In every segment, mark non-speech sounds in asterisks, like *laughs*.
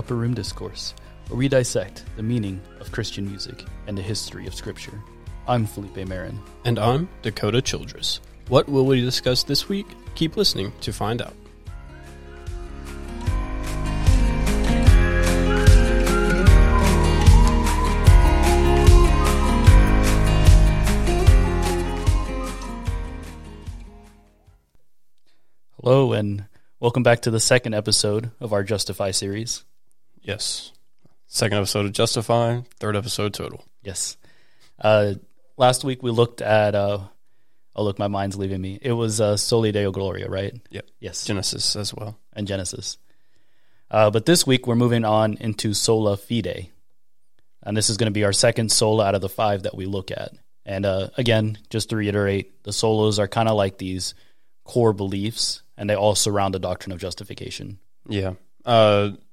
Upper Room Discourse, where we dissect the meaning of Christian music and the history of Scripture. I'm Felipe Marin. And I'm Dakota Childress. What will we discuss this week? Keep listening to find out. Hello, and welcome back to the second episode of our Justify series. Yes. Second episode of Justify, third episode total. Yes. Uh, last week we looked at, uh, oh, look, my mind's leaving me. It was uh, Soli Deo Gloria, right? Yep. Yes. Genesis as well. and Genesis. Uh, but this week we're moving on into Sola Fide. And this is going to be our second sola out of the five that we look at. And uh, again, just to reiterate, the solas are kind of like these core beliefs, and they all surround the doctrine of justification. Yeah.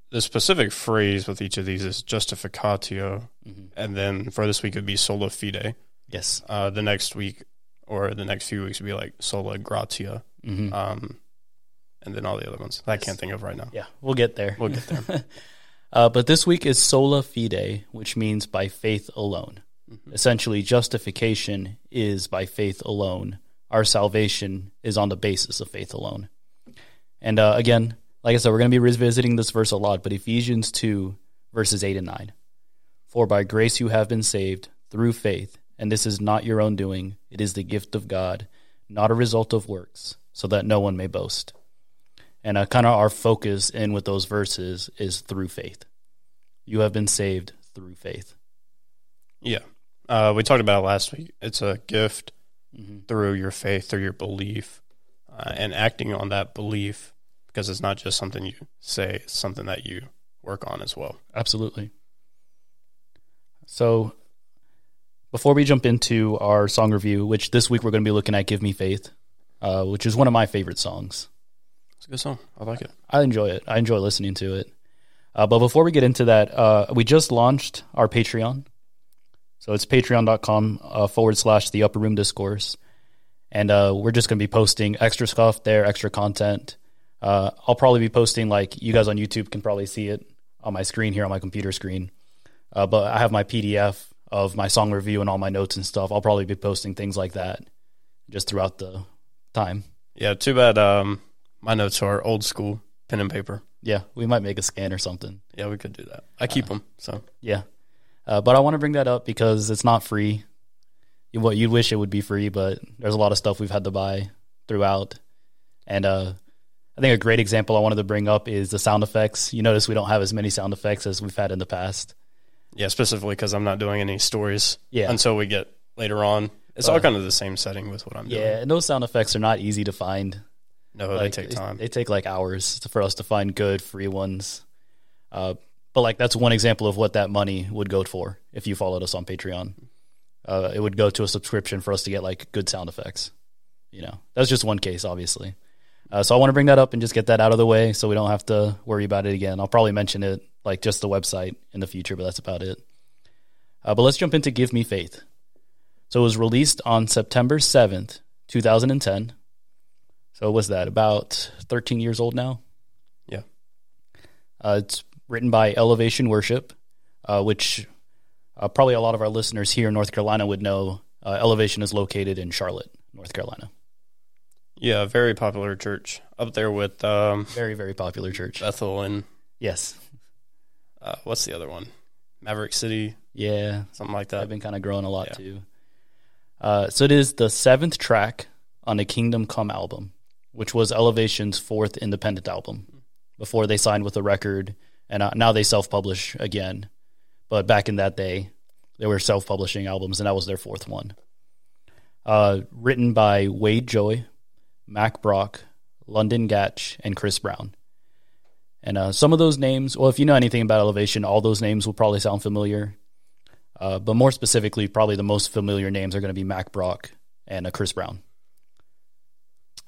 The specific phrase with each of these is justificatio, and then for this week it would be sola fide. Yes. Uh, the next week or the next few weeks would be like sola gratia, hmm um, and then all the other ones that I can't think of right now. yeah, we'll get there. We'll get there. *laughs* Uh, but this week is sola fide, which means by faith alone. Essentially, justification is by faith alone. Our salvation is on the basis of faith alone. And uh, again, like I said, we're going to be revisiting this verse a lot, but Ephesians 2, verses 8 and 9. For by grace you have been saved through faith, and this is not your own doing, it is the gift of God, not a result of works, so that no one may boast. And uh, kind of our focus in with those verses is through faith. You have been saved through faith. yeah. Uh, we talked about it last week. It's a gift through your faith, through your belief, uh, and acting on that belief because it's not just something you say, it's something that you work on as well. Absolutely. So, before we jump into our song review, which this week we're going to be looking at Give Me Faith, uh, which is one of my favorite songs. It's a good song. I like it. I enjoy it. I enjoy listening to it. Uh, but before we get into that, uh, we just launched our Patreon. So it's patreon.com uh, forward slash the upper room discourse. And uh, we're just going to be posting extra stuff there, extra content. Uh, I'll probably be posting, like, you guys on YouTube can probably see it on my screen here on my computer screen. Uh, but I have my PDF of my song review and all my notes and stuff. I'll probably be posting things like that just throughout the time. Yeah, too bad um, my notes are old school, pen and paper. Yeah, we might make a scan or something. Yeah, we could do that. I keep them, so Yeah. Uh, but I want to bring that up because it's not free. What you'd wish it would be free, but there's a lot of stuff we've had to buy throughout. And uh, I think a great example I wanted to bring up is the sound effects. You notice we don't have as many sound effects as we've had in the past. yeah, specifically because I'm not doing any stories Yeah. until we get later on. It's all kind of the same setting with what I'm doing. Yeah, and those sound effects are not easy to find. No, Like, they take time. They, take like hours to- for us to find good free ones. Uh, but like that's one example of what that money would go for if you followed us on Patreon. Uh, it would go to a subscription for us to get like good sound effects. You know, that's just one case, obviously. Uh, so I want to bring that up and just get that out of the way, so we don't have to worry about it again. I'll probably mention it like just the website in the future, but that's about it. Uh, but let's jump into Give Me Faith. So it was released on September seventh, two thousand and ten. So what's that? About thirteen years old now. Yeah. Uh, it's written by Elevation Worship, uh, which uh, probably a lot of our listeners here in North Carolina would know. Uh, Elevation is located in Charlotte, North Carolina. Yeah, very popular church up there with um, Very, very popular church. Bethel and Yes. uh, what's the other one? Maverick City, Yeah. something like that. I've been kind of growing a lot Yeah. too. Uh, so it is the seventh track on the Kingdom Come album, which was Elevation's fourth independent album before they signed with a record, and uh, now they self-publish again. But back in that day, they were self-publishing albums, and that was their fourth one. Uh, written by Wade Joye, Mack Brock, London Gatch, and Chris Brown. And uh, some of those names, well, if you know anything about Elevation, all those names will probably sound familiar. Uh, but more specifically, probably the most familiar names are going to be Mack Brock and uh, Chris Brown.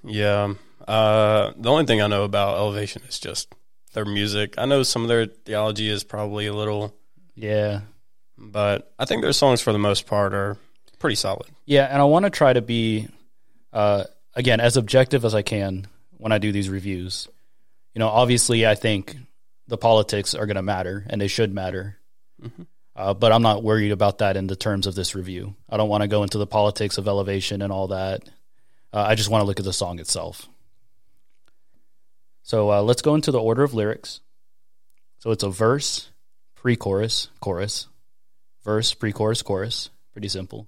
Yeah. Uh, the only thing I know about Elevation is just their music. I know some of their theology is probably a little, Yeah. but I think their songs for the most part are pretty solid. Yeah, and I want to try to be, uh, again, as objective as I can when I do these reviews. You know, obviously, I think the politics are going to matter and they should matter. Mm-hmm. Uh, but I'm not worried about that in the terms of this review. I don't want to go into the politics of elevation and all that. Uh, I just want to look at the song itself. So uh, let's go into the order of lyrics. So it's a verse, pre chorus, chorus, verse, pre chorus, chorus. Pretty simple.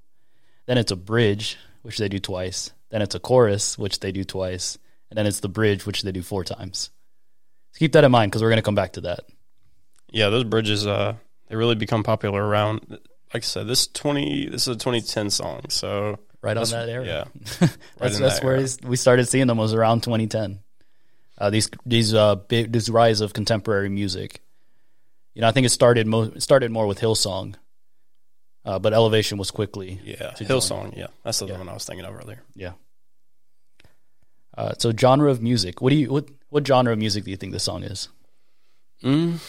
Then it's a bridge, which they do twice. Then it's a chorus, which they do twice. And then it's the bridge, which they do four times. So keep that in mind because we're going to come back to that. Yeah, those bridges, uh, they really become popular around. Like I said, this twenty, this is a 2010 song, so Right on that area. yeah. *laughs* that's in that's that where we started seeing them was around 2010. Uh, these these uh big this rise of contemporary music. You know, I think it started mo- started more with Hillsong, uh, but Elevation was quickly yeah, Hillsong. Yeah, that's the Yeah. one I was thinking of earlier. Yeah. Uh, so genre of music. What do you what what genre of music do you think this song is? Mm,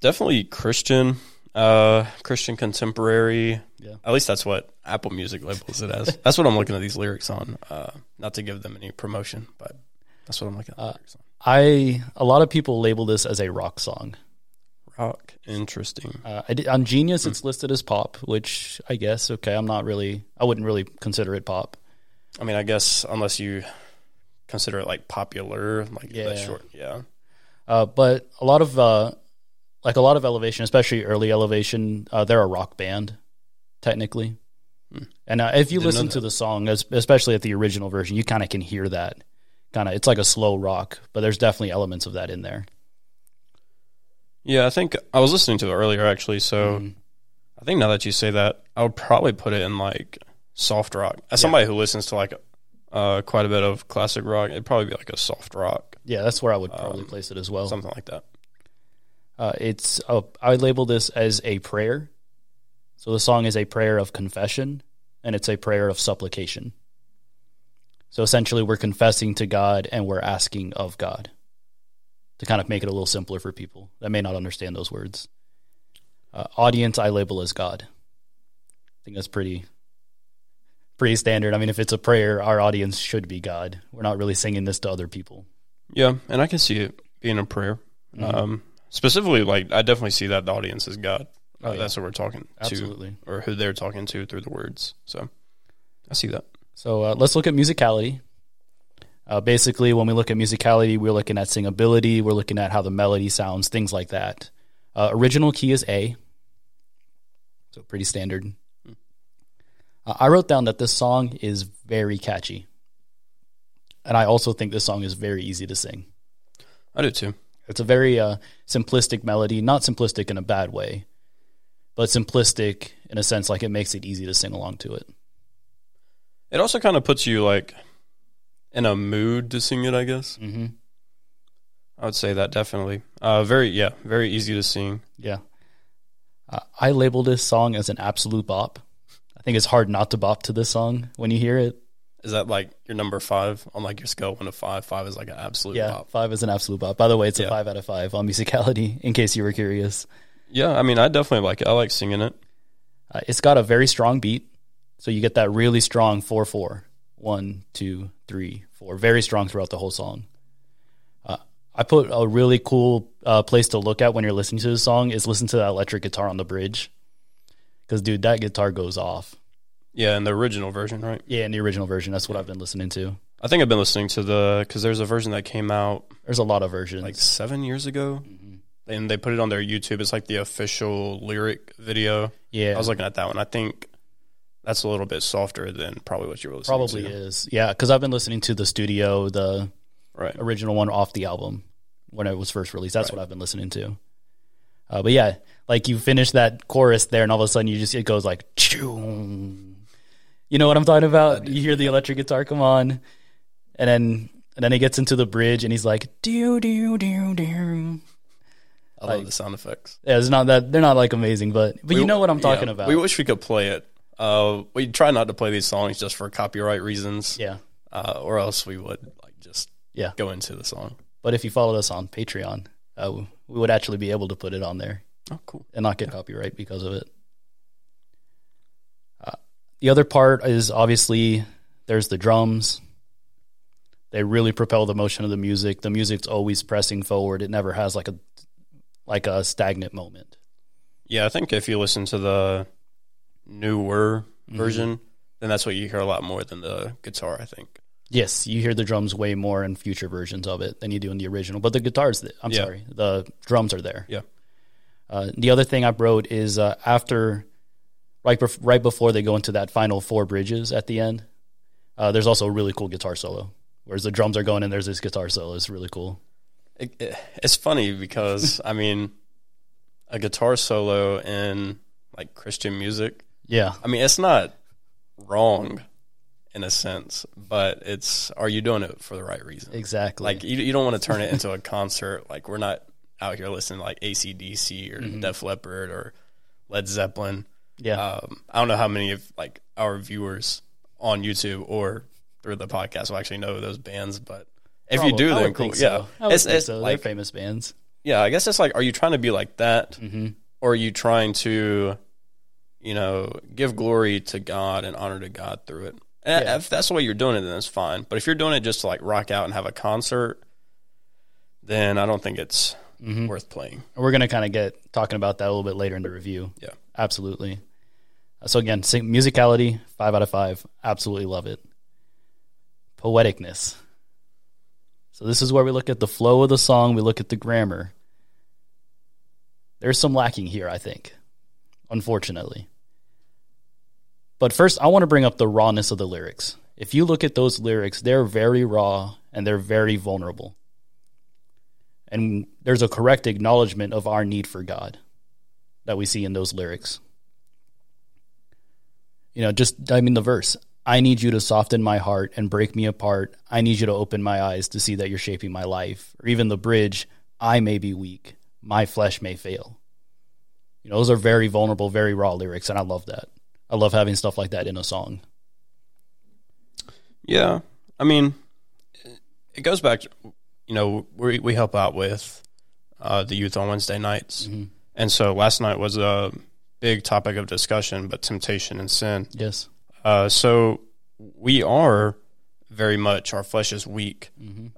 definitely Christian, uh, Christian contemporary. Yeah. At least that's what Apple Music labels it as. that's what I'm looking at these lyrics on. Uh, not to give them any promotion, but that's what I'm looking at. on. I a lot of people label this as a rock song. Rock, interesting. Uh, I did, on Genius, it's listed as pop, which I guess okay. I'm not really. I wouldn't really consider it pop. I mean, I guess unless you consider it like popular, like Yeah. that short. Yeah, Uh, but a lot of uh, like a lot of Elevation, especially early Elevation, uh, they're a rock band, technically. And uh, if you Hmm. Didn't listen to the song, especially at the original version, you kind of can hear that. Kind of, it's like a slow rock, but there's definitely elements of that in there. Yeah. I think I was listening to it earlier actually. So Mm-hmm. I think now that you say that, I would probably put it in like soft rock. As somebody who listens to like uh, quite a bit of classic rock, it'd probably be like a soft rock, Yeah, that's where I would probably Um, place it as well. something like that. Uh, it's uh, I would label this as a prayer. So the song is a prayer of confession, and it's a prayer of supplication. So essentially, we're confessing to God and we're asking of God. To kind of make it a little simpler for people that may not understand those words. Uh, audience, I label as God. I think that's pretty, pretty standard. I mean, if it's a prayer, our audience should be God. We're not really singing this to other people. Yeah, and I can see it being a prayer. Mm-hmm. Um, specifically, like I definitely see that the audience is God. Oh, Uh, yeah. That's what we're talking Absolutely. to, or who they're talking to through the words. So I see that. So uh, let's look at musicality. Uh, basically, when we look at musicality, we're looking at singability, we're looking at how the melody sounds, things like that. Uh, original key is A, so pretty standard. Uh, I wrote down that this song is very catchy, and I also think this song is very easy to sing. I do too. It's a very uh, simplistic melody, not simplistic in a bad way, but simplistic in a sense like it makes it easy to sing along to it. It also kind of puts you like in a mood to sing it. I guess Mm-hmm. I would say that definitely. Uh, very yeah, very easy to sing. Yeah. Uh, I label this song as an absolute bop. I think it's hard not to bop to this song when you hear it. Is that like your number five on like your scale one to five? Five is like an absolute Yeah, pop. five is an absolute bop. By the way, it's a Yeah. five out of five on musicality, in case you were curious. Yeah, I mean, I definitely like it. I like singing it. Uh, it's got a very strong beat. So you get that really strong 4 4. One, two, three, four. Very strong throughout the whole song. Uh, I put a really cool uh, place to look at when you're listening to the song is listen to that electric guitar on the bridge. Because, dude, that guitar goes off. Yeah, in the original version, right? Yeah, in the original version. That's what I've been listening to. I think I've been listening to the because there's a version that came out There's a lot of versions. like seven years ago, Mm-hmm. and they put it on their YouTube. It's like the official lyric video. yeah, I was looking at that one. I think that's a little bit softer than probably what you were listening to. probably to. is. Yeah, because I've been listening to the studio, the Right. original one off the album when it was first released. That's what I've been listening to. Uh, but yeah, like you finish that chorus there, and all of a sudden you just it goes like, "Choo." you know what I'm talking about? You hear the electric guitar come on, and then and then he gets into the bridge, and he's like, "Do do do do." I love the sound effects. Yeah, it's not that they're not like amazing, but but you know what I'm talking yeah, about. We wish we could play it. Uh, we try not to play these songs just for copyright reasons. yeah, Uh, or else we would like just yeah. go into the song. But if you followed us on Patreon, uh, we would actually be able to put it on there. Oh, cool. and not get copyright because of it. Uh, the other part is obviously there's the drums. They really propel the motion of the music. The music's always pressing forward. It never has like a like a stagnant moment. Yeah, I think if you listen to the newer version, then that's what you hear a lot more than the guitar. I think. Yes, you hear the drums way more in future versions of it than you do in the original. But the guitars, I'm Yeah. sorry, the drums are there. Yeah. Uh, the other thing I wrote is uh, after, right, bef- right before they go into that final four bridges at the end, uh, there's also a really cool guitar solo. Whereas the drums are going and there's this guitar solo. It's really cool. It, it- it's funny because *laughs* I mean, a guitar solo in like Christian music. Yeah, I mean, it's not wrong in a sense, but it's are you doing it for the right reason? exactly. Like you, you don't want to turn it into a *laughs* concert. Like we're not out here listening to like ACDC or Def Leppard or Led Zeppelin. yeah, Um, I don't know how many of like our viewers on YouTube or through the podcast will actually know those bands, but if you do, then cool. so. Yeah, it's, it's so. like They're famous bands. yeah. I guess it's like, are you trying to be like that, Mm-hmm. or are you trying to, you know, give glory to God and honor to God through it? And Yeah. If that's the way you're doing it, then it's fine. But if you're doing it just to like rock out and have a concert, then I don't think it's Mm-hmm. worth playing. We're going to kind of get talking about that a little bit later in the review. Yeah. Absolutely. Uh, So again, musicality, five out of five. Absolutely love it. Poeticness. So this is where we look at the flow of the song. We look at the grammar. There's some lacking here, I think, unfortunately. But first, I want to bring up the rawness of the lyrics. If you look at those lyrics, they're very raw and they're very vulnerable. And there's a correct acknowledgement of our need for God that we see in those lyrics. You know, just, I mean, the verse I need you to soften my heart and break me apart. I need you to open my eyes to see that you're shaping my life. Or even the bridge I may be weak, my flesh may fail. You know, those are very vulnerable, very raw lyrics, and I love that. I love having stuff like that in a song. Yeah, I mean, it goes back. To, you know, we we help out with uh, the youth on Wednesday nights, and so last night was a big topic of discussion, but temptation and sin. Yes. Uh, so we are very much our flesh is weak.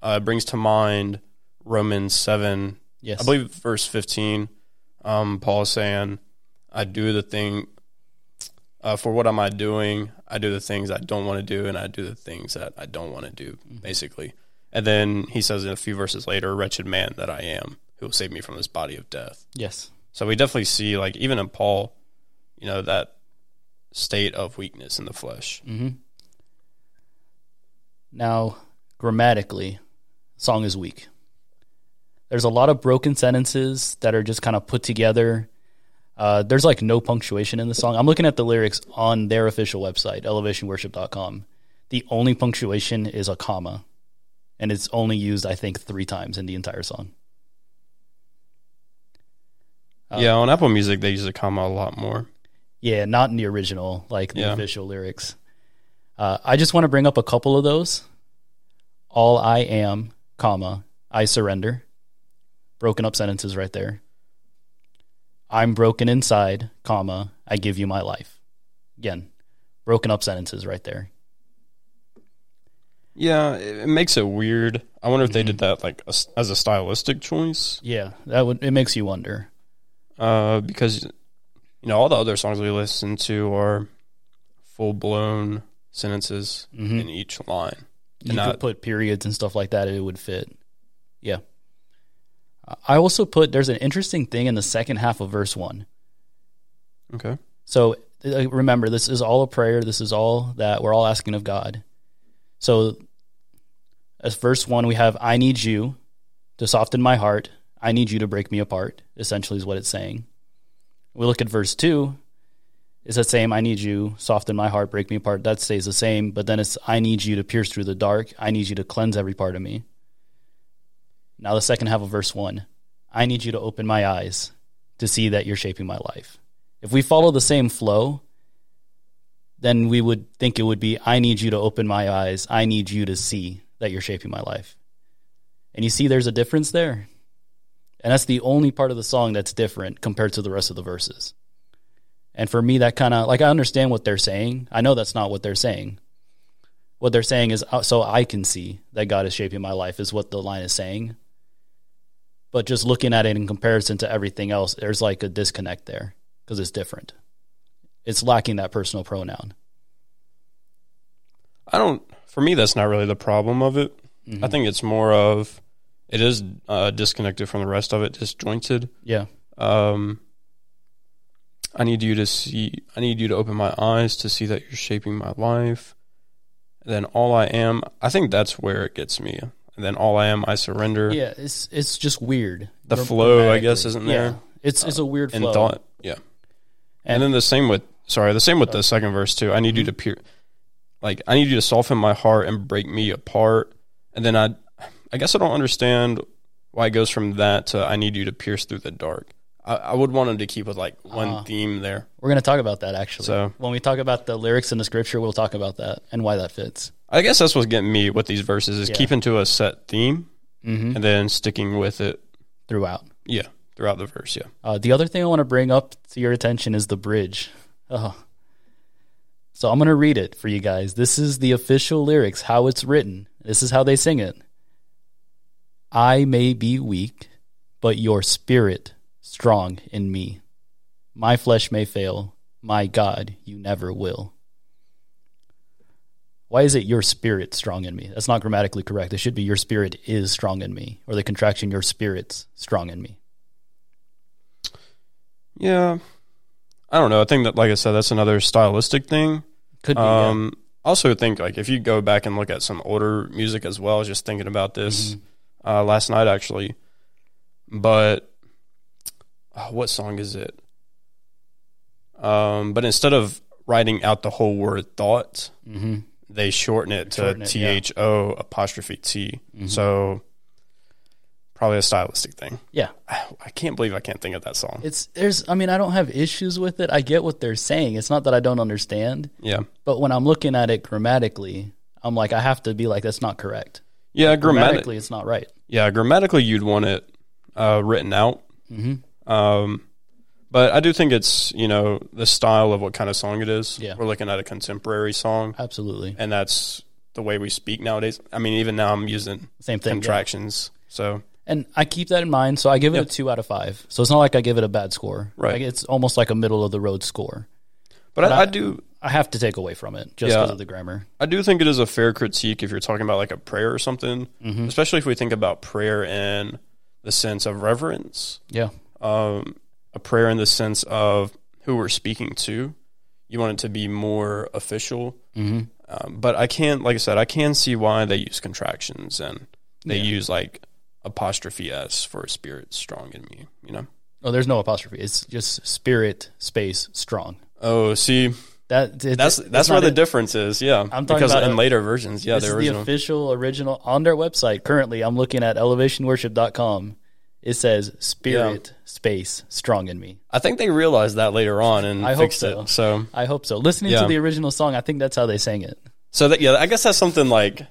Uh, it brings to mind Romans seven, Yes. I believe verse fifteen. Um, Paul is saying, "I do the thing." Uh, for what am I doing? I do the things I don't want to do, and I do the things that I don't want to do, basically. And then he says in a few verses later, "Wretched man that I am, who will save me from this body of death." Yes. So we definitely see, like, even in Paul, you know, that state of weakness in the flesh. Mm-hmm. Now, grammatically, song is weak. There's a lot of broken sentences that are just kind of put together. Uh, there's like no punctuation in the song. I'm looking at the lyrics on their official website, elevationworship.com. The only punctuation is a comma, and it's only used, I think, three times in the entire song. Uh, yeah, on Apple Music they use a comma a lot more. Yeah, not in the original, like the Yeah. official lyrics. Uh, I just want to bring up a couple of those. All I am, comma, I surrender. Broken up sentences right there. I'm broken inside, comma, I give you my life. Again, broken up sentences right there. Yeah, it, makes it weird. I wonder if they did that like as a stylistic choice, Yeah, that would it makes you wonder. uh, because you know all the other songs we listen to are full blown sentences in each line. You And could not- put periods and stuff like that, it would fit. Yeah. I also put there's an interesting thing in the second half of verse one. Okay. So remember, this is all a prayer. This is all that we're all asking of God. So, as verse one, we have, I need you to soften my heart. I need you to break me apart, essentially, is what it's saying. We look at verse two, it's the same, I need you, soften my heart, break me apart. That stays the same, but then it's, I need you to pierce through the dark. I need you to cleanse every part of me. Now, the second half of verse one, I need you to open my eyes to see that you're shaping my life. If we follow the same flow, then we would think it would be I need you to open my eyes. I need you to see that you're shaping my life. And you see there's a difference there. And that's the only part of the song that's different compared to the rest of the verses. And for me, that kind of like I understand what they're saying. I know that's not what they're saying. What they're saying is, uh, so I can see that God is shaping my life, is what the line is saying. But just looking at it in comparison to everything else, there's like a disconnect there because it's different. It's lacking that personal pronoun. I don't. For me, that's not really the problem of it. Mm-hmm. I think it's more of it is uh, disconnected from the rest of it, disjointed. Yeah. Um, I need you to see. I need you to open my eyes to see that you're shaping my life. Then all I am. I think that's where it gets me. And then all I am, I surrender. Yeah, it's it's just weird. The flow, I guess, isn't Yeah. there? It's it's a weird And flow. thought, yeah. And, then the same with sorry, the same with the second verse too. I need you to peer, like I need you to soften my heart and break me apart. And then I, I guess I don't understand why it goes from that to I need you to pierce through the dark. I, I would want him to keep with like one Uh-huh. theme there. We're going to talk about that actually. So- when we talk about the lyrics in the scripture, we'll talk about that and why that fits. I guess that's what's getting me with these verses is Yeah. keeping to a set theme Mm-hmm. and then sticking with it. Throughout. Yeah, throughout the verse. Yeah. Uh, the other thing I want to bring up to your attention is the bridge. Oh. So I'm going to read it for you guys. This is the official lyrics, how it's written. This is how they sing it. I may be weak, but your spirit strong in me. My flesh may fail, my God, you never will. Why is it your spirit strong in me? That's not grammatically correct. It should be your spirit is strong in me, or the contraction your spirit's strong in me. Yeah. I don't know. I think that, like I said, that's another stylistic thing. Could be. Um, I also think like if you go back and look at some older music as well, I was just thinking about this Mm-hmm. uh, last night actually. But uh, what song is it? Um, but instead of writing out the whole word thought, Mm-hmm. They shorten it to Shorten T. H O apostrophe T. Mhm. So probably a stylistic thing. Yeah. *sighs* I can't believe I can't think of that song. It's there's I mean I don't have issues with it. I get what they're saying. It's not that I don't understand, Yeah. but when I'm looking at it grammatically, I'm like I have to be like that's not correct. Yeah, grammatically. Grammatically, it's not right. Yeah, grammatically, you'd want it uh, written out. Mm-hmm. Um, but I do think it's you know the style of what kind of song it is. Yeah. we're looking at a contemporary song, Absolutely, and that's the way we speak nowadays. I mean, even now I'm using same thing. yeah. contractions. So And I keep that in mind, so I give it Yeah. a two out of five. So it's not like I give it a bad score. Right. Like it's almost like a middle of the road score. but, But I, I- I do I have to take away from it just Yeah. because of the grammar. I do think it is a fair critique if you're talking about like a prayer or something, Mm-hmm. especially if we think about prayer in the sense of reverence. Yeah, um, a prayer in the sense of who we're speaking to. You want it to be more official. mm-hmm. Um, but I can't, like I said, I can see why they use contractions and they Yeah. use like apostrophe s for spirit strong in me. You know. Oh, there's no apostrophe. It's just spirit space strong. Oh, see, That it, that's that's where the it. difference is. Yeah, I'm talking because about in a- later versions, yeah, this the is the original. official original on their website. Currently, I'm looking at elevationworship.com. It says spirit space strong in me. I think they realized that later on and I hope fixed so. it. So, I hope so. Listening Yeah. to the original song, I think that's how they sang it. so that yeah, I guess that's something like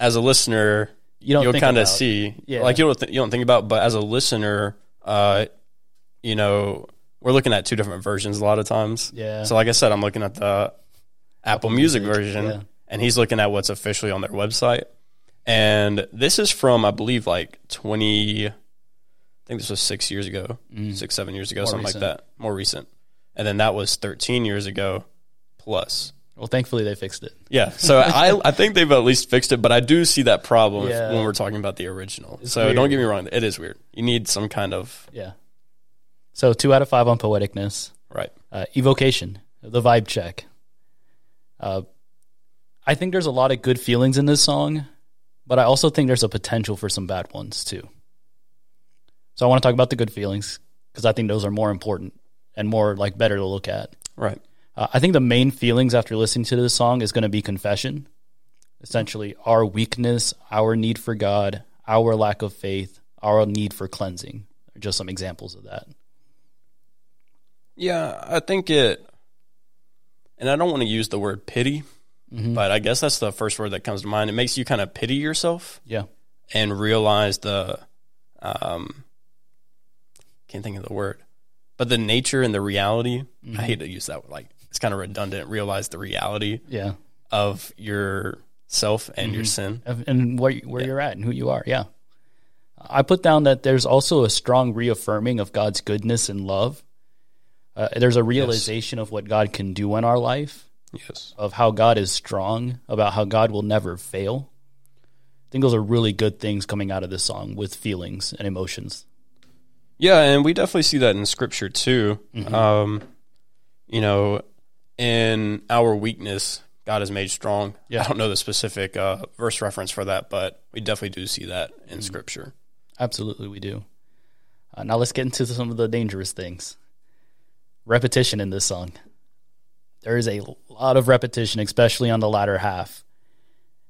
as a listener, You don't you'll kind of see Yeah. like you don't th- you don't think about but as a listener uh you know we're looking at two different versions a lot of times Yeah. so like i said i'm looking at the apple, music, Music, version yeah. and he's looking at what's officially on their website and this is from i believe like 20 i think this was six years ago six seven years ago Mm. More something recent. like that more recent and then that was 13 years ago plus Well, thankfully they fixed it. yeah, so *laughs* I I think they've at least fixed it, but I do see that problem if- Yeah. when we're talking about the original. It's so weird. don't get me wrong, it is weird. You need some kind of Yeah. So two out of five on poeticness. right. Uh, evocation, the vibe check. Uh, I think there's a lot of good feelings in this song, but I also think there's a potential for some bad ones too. So I want to talk about the good feelings because I think those are more important and more like better to look at. Right. Uh, I think the main feelings after listening to this song is going to be confession. Essentially, our weakness, our need for God, our lack of faith, our need for cleansing. Are just some examples of that. Yeah, I think it, and I don't want to use the word pity, Mm-hmm. but I guess that's the first word that comes to mind. It makes you kind of pity yourself Yeah. and realize the, um, can't think of the word, but the nature and the reality. Mm-hmm. I hate to use that word, like it's kind of redundant. Realize the reality Yeah. of your self and your sin. And where, where you're at and who you are. Yeah. I put down that there's also a strong reaffirming of God's goodness and love. Uh, there's a realization yes. of what God can do in our life. Yes. Of how God is strong, about how God will never fail. I think those are really good things coming out of this song with feelings and emotions. Yeah, and we definitely see that in scripture too. Mm-hmm. Um, you know, in our weakness, God is made strong. Yeah. I don't know the specific uh, verse reference for that, but we definitely do see that in mm-hmm. scripture. Absolutely, we do. Uh, now let's get into some of the dangerous things. Repetition in this song. There is a lot of repetition, especially on the latter half.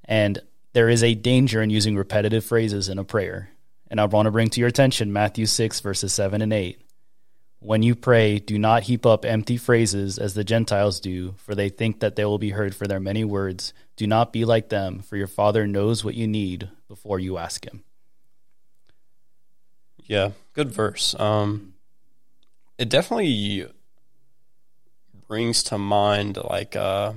And there is a danger in using repetitive phrases in a prayer. And I want to bring to your attention Matthew 6, verses 7 and 8. When you pray, do not heap up empty phrases as the Gentiles do, for they think that they will be heard for their many words. Do not be like them, for your Father knows what you need before you ask Him. Yeah, good verse. Um, it definitely brings to mind like a uh,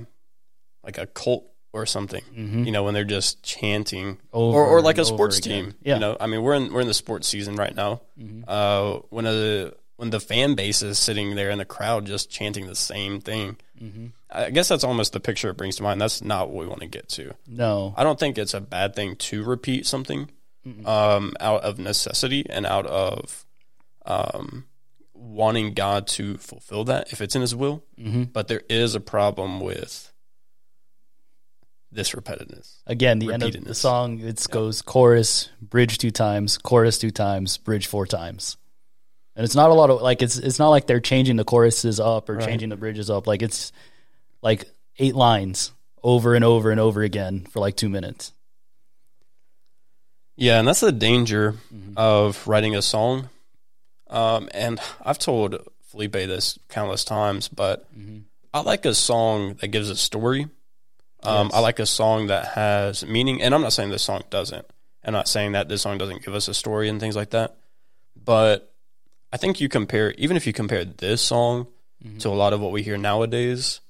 like a cult or something. Mm-hmm. You know, when they're just chanting, over or, or like a sports team. Yeah. You know, I mean, we're in we're in the sports season right now. Mm-hmm. Uh, when a when the fan base is sitting there in the crowd just chanting the same thing. Mm-hmm. I guess that's almost the picture it brings to mind. That's not what we want to get to. No, I don't think it's a bad thing to repeat something um, out of necessity and out of um, wanting God to fulfill that if it's in His will. Mm-hmm. But there is a problem with this repetitiveness. Again, the end of the song it yeah. goes chorus, bridge two times, chorus two times, bridge four times. And it's not a lot of like it's it's not like they're changing the choruses up or right. changing the bridges up. Like it's like eight lines over and over and over again for like two minutes. Yeah, and that's the danger mm-hmm. of writing a song. Um, and I've told Felipe this countless times, but mm-hmm. I like a song that gives a story. Um, yes. I like a song that has meaning, and I'm not saying this song doesn't. I'm not saying that this song doesn't give us a story and things like that. But I think you compare, even if you compare this song mm-hmm. to a lot of what we hear nowadays,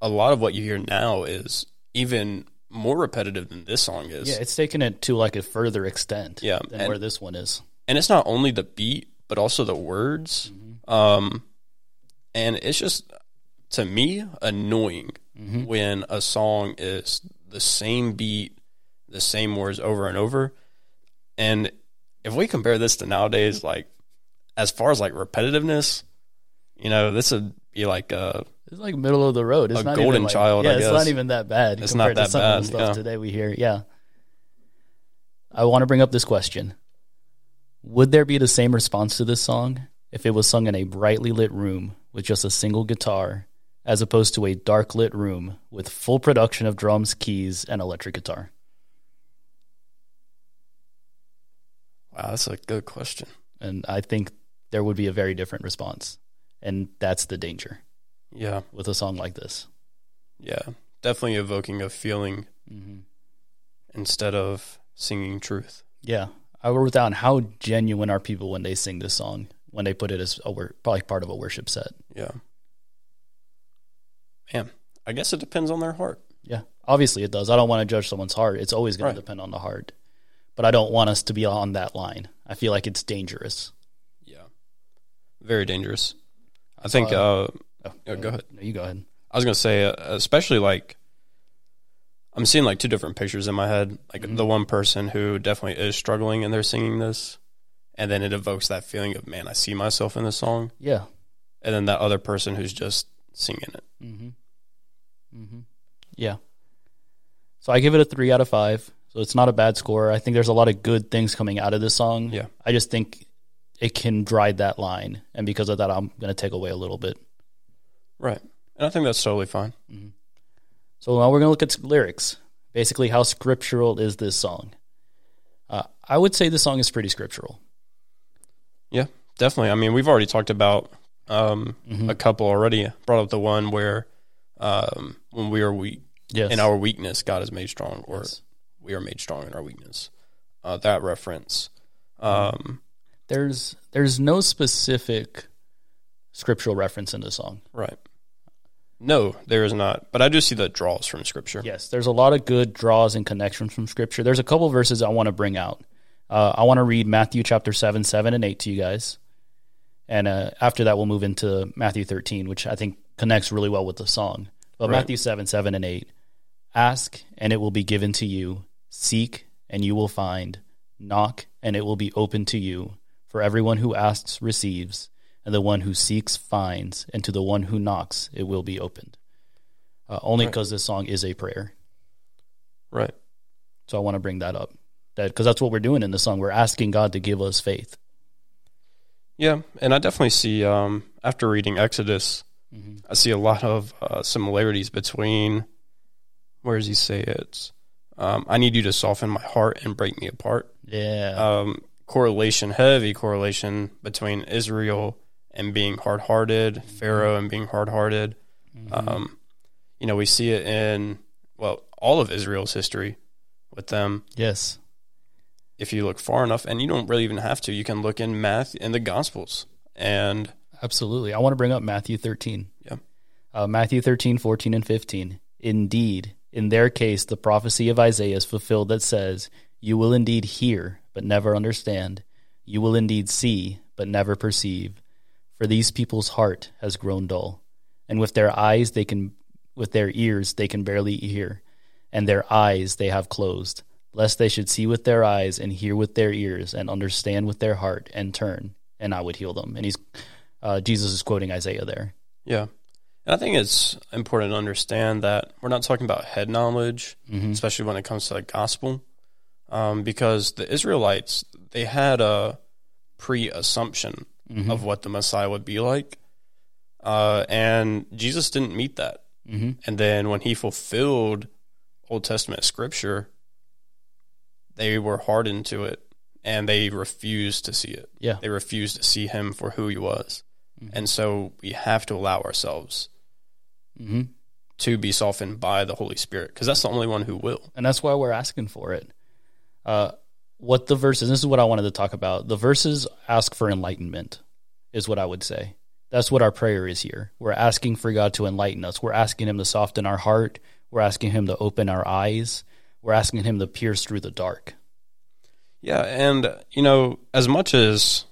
a lot of what you hear now is even more repetitive than this song is. Yeah, it's taken it to like a further extent. Yeah, than and, where this one is. And it's not only the beat, but also the words. Mm-hmm. Um, and it's just to me annoying mm-hmm. when a song is the same beat, the same words over and over. And if we compare this to nowadays, like as far as like repetitiveness, you know, this would be like a it's like middle of the road. It's a not golden even like, child. Yeah, it's not even that bad. It's not that to some bad. Of the stuff yeah. today we hear. Yeah. I want to bring up this question: Would there be the same response to this song if it was sung in a brightly lit room with just a single guitar, as opposed to a dark lit room with full production of drums, keys, and electric guitar? Wow, that's a good question. And I think there would be a very different response, and that's the danger. Yeah. With a song like this. Yeah. Definitely evoking a feeling mm-hmm. instead of singing truth. Yeah. I wrote down how genuine are people when they sing this song, when they put it as a wor- probably part of a worship set. Yeah. Man, I guess it depends on their heart. Yeah. Obviously it does. I don't want to judge someone's heart. It's always going right. to depend on the heart. But I don't want us to be on that line. I feel like it's dangerous. Yeah. Very dangerous. I think uh, Oh, go, ahead. No, you go ahead. I was gonna say, uh, especially like I'm seeing like two different pictures in my head. Like mm-hmm. the one person who definitely is struggling and they're singing this, and then it evokes that feeling of man, I see myself in this song. Yeah. And then that other person who's just singing it. Mm-hmm. Mm-hmm. Yeah. So I give it a three out of five. So it's not a bad score. I think there's a lot of good things coming out of this song. Yeah. I just think it can ride that line, and because of that, I'm going to take away a little bit. Right. And I think that's totally fine. Mm-hmm. So now we're going to look at lyrics. Basically, how scriptural is this song? Uh, I would say the song is pretty scriptural. Yeah, definitely. I mean, we've already talked about um, mm-hmm. a couple already. Brought up the one where um, when we are weak, yes. in our weakness, God is made strong, or yes. we are made strong in our weakness. Uh, that reference. Um, there's there's no specific scriptural reference in the song. Right. No, there is not. But I do see the draws from Scripture. Yes, there's a lot of good draws and connections from Scripture. There's a couple verses I want to bring out. Uh, I want to read Matthew chapter 7, 7 and 8 to you guys. And uh, after that, we'll move into Matthew 13, which I think connects really well with the song. But Right. Matthew 7, 7 and 8 Ask, and it will be given to you. Seek, and you will find. Knock, and it will be open to you. For everyone who asks receives, and the one who seeks finds, and to the one who knocks it will be opened. Uh, only Right. because this song is a prayer. Right. So I want to bring that up. That because that's what we're doing in the song. We're asking God to give us faith. Yeah, and I definitely see um, after reading Exodus, I see a lot of uh, similarities between. Where does he say it? Um, I need you to soften my heart and break me apart. Yeah. Um, correlation, heavy correlation between Israel and being hard hearted, Pharaoh and being hard hearted. Um, you know, we see it in well all of Israel's history with them. yes. If you look far enough, and you don't really even have to, you can look in math in the Gospels and Absolutely. I want to bring up Matthew 13. Yeah. Uh, Matthew 13, 14, and 15. Indeed, in their case, the prophecy of Isaiah is fulfilled that says, You will indeed hear, but never understand. You will indeed see, but never perceive. For these people's heart has grown dull. And with their eyes they can with their ears they can barely hear, and their eyes they have closed, lest they should see with their eyes and hear with their ears and understand with their heart and turn, and I would heal them. And he's uh, Jesus is quoting Isaiah there. Yeah. And I think it's important to understand that we're not talking about head knowledge, especially when it comes to the gospel, um, because the Israelites, they had a pre assumption of what the Messiah would be like. Uh, and Jesus didn't meet that. Mm-hmm. And then when he fulfilled Old Testament scripture, they were hardened to it and they refused to see it. Yeah. They refused to see him for who he was. And so we have to allow ourselves Mm-hmm. to be softened by the Holy Spirit because that's the only one who will. and that's why we're asking for it. Uh, what the verses? This is what I wanted to talk about. The verses ask for enlightenment, is what I would say. That's what our prayer is here. We're asking for God to enlighten us. We're asking Him to soften our heart. We're asking Him to open our eyes. We're asking Him to pierce through the dark. Yeah, and you know, as much as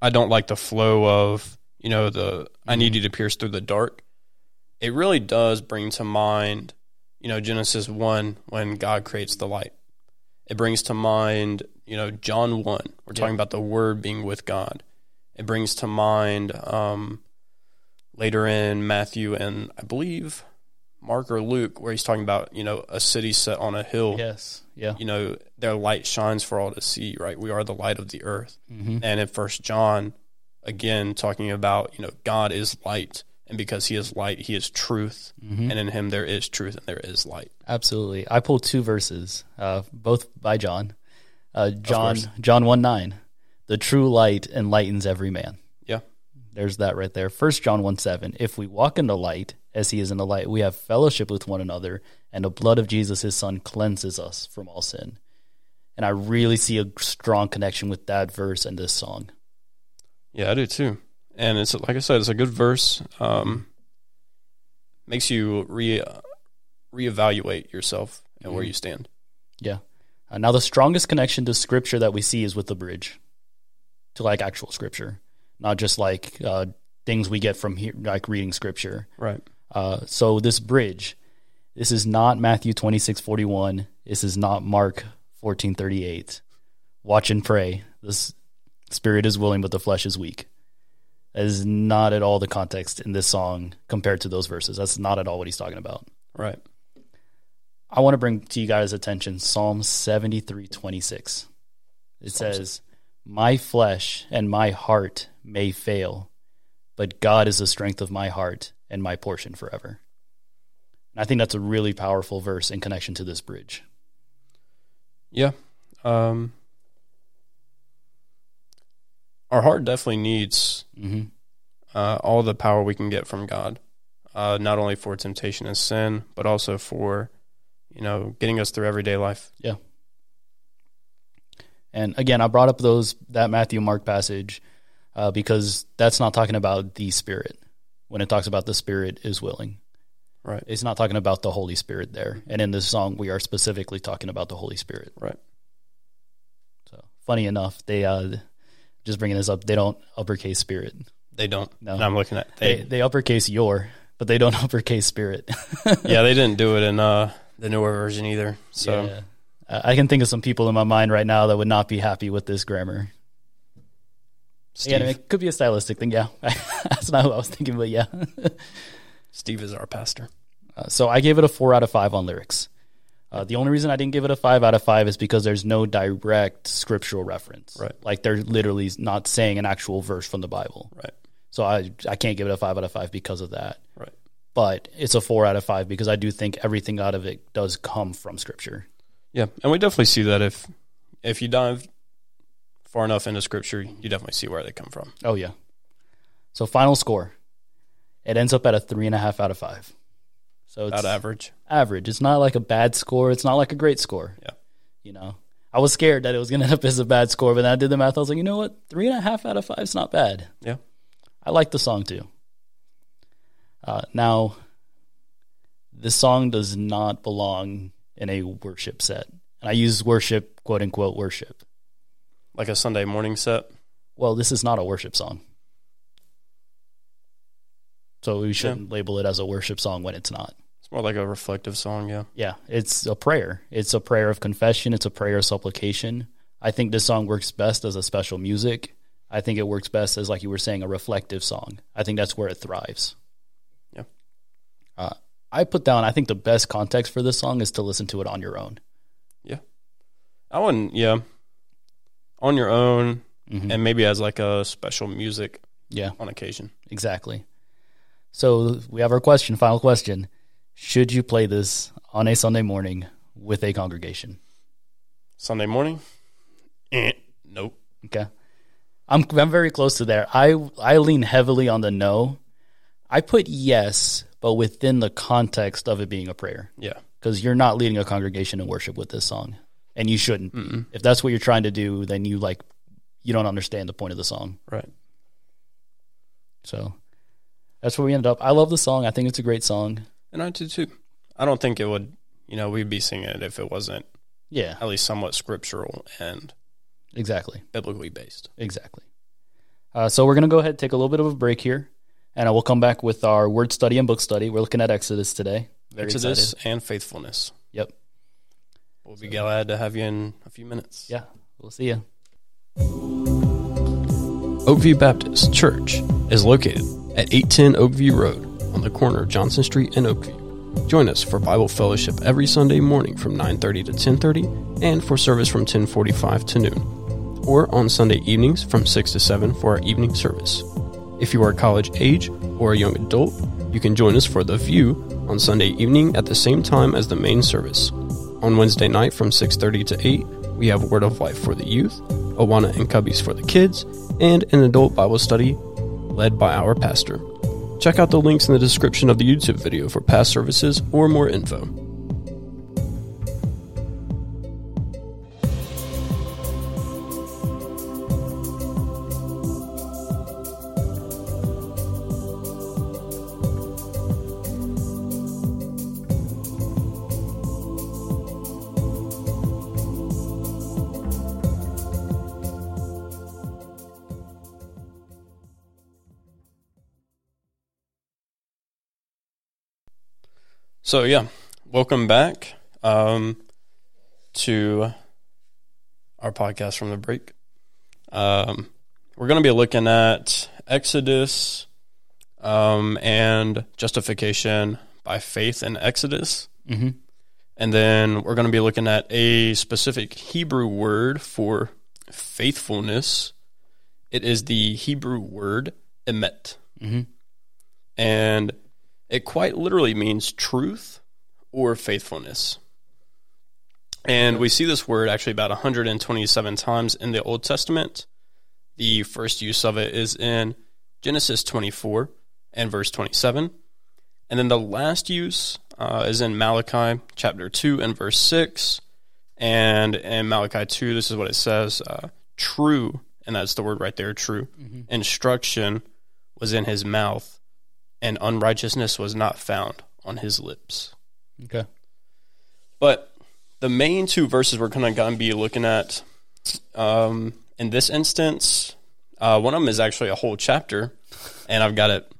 I don't like the flow of, you know, the I need you to pierce through the dark, it really does bring to mind, you know, Genesis 1 when God creates the light. It brings to mind, you know, John 1. We're talking about the word being with God. It brings to mind um, later in Matthew and I believe Mark or Luke where he's talking about, you know, a city set on a hill Yes. Yeah. you know their light shines for all to see right we are the light of the earth and in first john again talking about you know god is light and because he is light he is truth and in him there is truth and there is light Absolutely. I pulled two verses, uh, both by John. Uh, John. John one nine, the true light enlightens every man. yeah There's that right there. First John 1 7. If we walk in the light, as he is in the light, we have fellowship with one another, and the blood of Jesus, his son, cleanses us from all sin. And I really see a strong connection with that verse and this song. yeah i do too and it's like i said it's a good verse um makes you re reevaluate yourself and where you stand Yeah. Uh, now, the strongest connection to scripture that we see is with the bridge, to like actual scripture, not just like uh, things we get from here, like reading scripture. right Uh, so this bridge, this is not Matthew twenty six forty one. This is not Mark fourteen thirty eight. Watch and pray. This spirit is willing, but the flesh is weak. That is not at all the context in this song compared to those verses. That's not at all what he's talking about. right I want to bring to you guys' attention Psalm seventy three twenty six. It says, "My flesh and my heart may fail, but God is the strength of my heart and my portion forever." And I think that's a really powerful verse in connection to this bridge. Yeah. Um, our heart definitely needs hmm uh, all the power we can get from God, uh, not only for temptation and sin, but also for, you know, getting us through everyday life. Yeah. And again, I brought up those that Matthew Mark passage uh, because that's not talking about the Spirit. When it talks about the Spirit is willing, Right. it's not talking about the Holy Spirit there. And in this song, we are specifically talking about the Holy Spirit. Right. So funny enough, they uh, just bringing this up. They don't uppercase spirit. They don't. No. I'm looking at They they. they uppercase your, but they don't *laughs* uppercase spirit. *laughs* yeah, they didn't do it in uh, the newer version either. So Yeah. I I can think of some people in my mind right now that would not be happy with this grammar. Steve, Again, it could be a stylistic thing. Yeah, *laughs* that's not who I was thinking, but yeah. *laughs* Steve is our pastor. Uh, so I gave it a four out of five on lyrics. Uh, the only reason I didn't give it a five out of five is because there's no direct scriptural reference. Right. Like they're literally not saying an actual verse from the Bible. Right. So I I can't give it a five out of five because of that. Right. But it's a four out of five because I do think everything out of it does come from Scripture. Yeah, and we definitely see that if if you dive far enough into scripture, you definitely see where they come from. Oh yeah. So final score, it ends up at a three and a half out of five. So it's About average. average. It's not like a bad score. It's not like a great score. Yeah. You know, I was scared that it was going *laughs* to end up as a bad score, but then I did the math. I was like, you know what? Three and a half out of five is not bad. Yeah. I like the song too. Uh, now, this song does not belong in a worship set. And I use worship, quote unquote, worship. Like a Sunday morning set. Well, this is not a worship song. So we shouldn't label it as a worship song when it's not. It's more like a reflective song, yeah. Yeah, it's a prayer. It's a prayer of confession. It's a prayer of supplication. I think this song works best as a special music. I think it works best as, like you were saying, a reflective song. I think that's where it thrives. Yeah. Uh, I put down, I think the best context for this song is to listen to it on your own. Yeah. I wouldn't yeah. On your own Mhm. and maybe as like a special music Yeah, on occasion. exactly. So we have our question, final question. Should you play this on a Sunday morning with a congregation? Sunday morning? Eh, nope. Okay. I'm I'm very close to there. I I lean heavily on the no. I put yes, but within the context of it being a prayer. Yeah. Because you're not leading a congregation in worship with this song. And you shouldn't. Mm-mm. If that's what you're trying to do, then you like you don't understand the point of the song. Right. So that's where we ended up. I love the song. I think it's a great song. And I do too. I don't think it would you know, we'd be singing it if it wasn't Yeah, at least somewhat scriptural and exactly. biblically based. Exactly. Uh, so we're going to go ahead and take a little bit of a break here, and I will come back with our word study and book study. We're looking at Exodus today. Very Exodus excited. and faithfulness. Yep. We'll be glad to have you in a few minutes. Yeah. We'll see you. Oakview Baptist Church is located at 810 Oakview Road on the corner of Johnson Street and Oakview. Join us for Bible fellowship every Sunday morning from 9:30 to 10:30 and for service from 10:45 to noon, or on Sunday evenings from 6 to 7 for our evening service. If you are college age or a young adult, you can join us for the View on Sunday evening at the same time as the main service. On Wednesday night from 6:30 to 8, we have Word of Life for the youth, Awana and Cubbies for the kids, and an adult Bible study led by our pastor. Check out the links in the description of the YouTube video for past services or more info. So yeah, welcome back um, to our podcast from the break. Um, we're going to be looking at Exodus um, and justification by faith in Exodus, Mm-hmm. and then we're going to be looking at a specific Hebrew word for faithfulness. It is the Hebrew word emet Mm-hmm. and it quite literally means truth or faithfulness. And we see this word actually about 127 times in the Old Testament. The first use of it is in Genesis 24 and verse 27. And then the last use uh, is in Malachi chapter 2 and verse 6. And in Malachi 2, this is what it says uh, true, and that's the word right there, true, instruction was in his mouth, and unrighteousness was not found on his lips. Okay. But the main two verses we're kind of going to be looking at Um, in this instance, uh, one of them is actually a whole chapter, and I've got it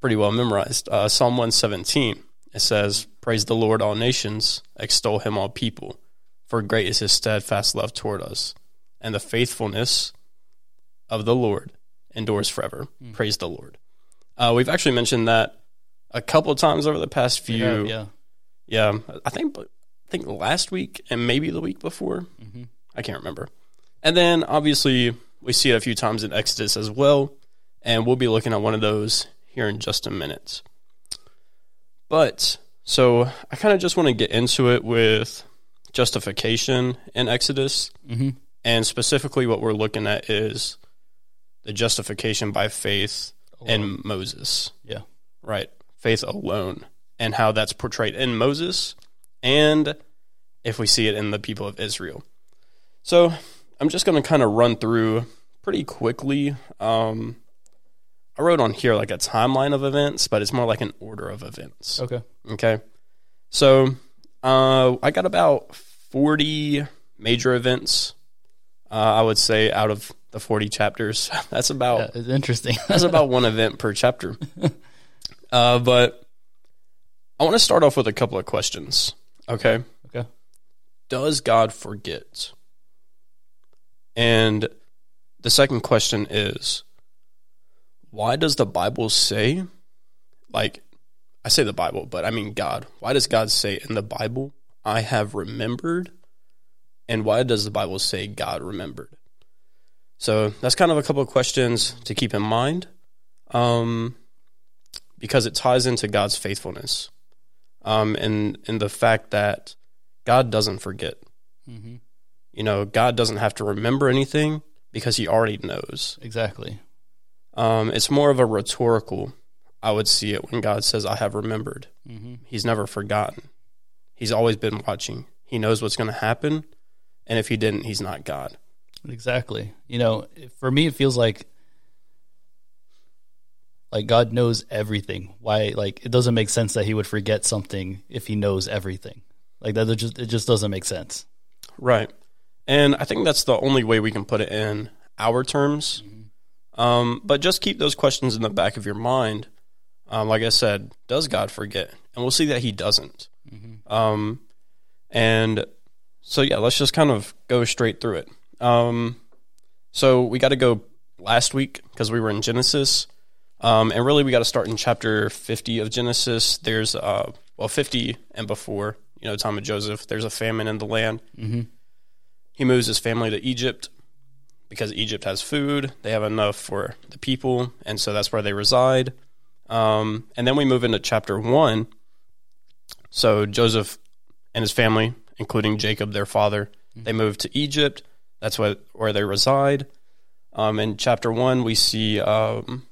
pretty well memorized. Uh, Psalm 117. It says, Praise the Lord, all nations, extol him, all people, for great is his steadfast love toward us, and the faithfulness of the Lord endures forever. Mm. Praise the Lord. Uh, we've actually mentioned that a couple of times over the past few. Yeah, yeah. I think I think last week and maybe the week before. Mm-hmm. I can't remember. And then obviously we see it a few times in Exodus as well, and we'll be looking at one of those here in just a minute. But so I kind of just want to get into it with justification in Exodus. Mm-hmm. And specifically, what we're looking at is the justification by faith in Moses. Yeah. Right. Faith alone. And how that's portrayed in Moses and if we see it in the people of Israel. So I'm just going to kind of run through pretty quickly. Um, I wrote on here like a timeline of events, but it's more like an order of events. Okay. Okay. So uh, I got about 40 major events, uh, I would say, out of the 40 chapters. *laughs* that's about yeah, it's interesting. *laughs* that's about one event per chapter. *laughs* Uh, but I want to start off with a couple of questions. Okay. Okay. Does God forget? And the second question is why does the Bible say, like, I say the Bible, but I mean God. Why does God say in the Bible, I have remembered? And why does the Bible say God remembered? So that's kind of a couple of questions to keep in mind um, because it ties into God's faithfulness um, and, and the fact that God doesn't forget. Mm-hmm. You know, God doesn't have to remember anything because he already knows. Exactly. Um, it's more of a rhetorical. I would see it when God says, "I have remembered." Mm-hmm. He's never forgotten. He's always been watching. He knows what's going to happen, and if he didn't, he's not God. Exactly. You know, for me, it feels like like God knows everything. Why? Like it doesn't make sense that He would forget something if He knows everything. Like that, just it just doesn't make sense. Right. And I think that's the only way we can put it in our terms. Mm-hmm um, but just keep those questions in the back of your mind. Um, like I said, does God forget? And we'll see that He doesn't. Mm-hmm. Um, and so, yeah, let's just kind of go straight through it. Um, so we got to go last week because we were in Genesis. Um, and really, we got to start in chapter 50 of Genesis. There's, uh, well, 50 and before, you know, time of Joseph, there's a famine in the land. Mm-hmm. He moves his family to Egypt because Egypt has food, they have enough for the people, and so that's where they reside. Um, and then we move into chapter one. So Joseph and his family, including Jacob, their father, mm-hmm. they move to Egypt. That's what, where they reside. Um, in chapter one, we see, um,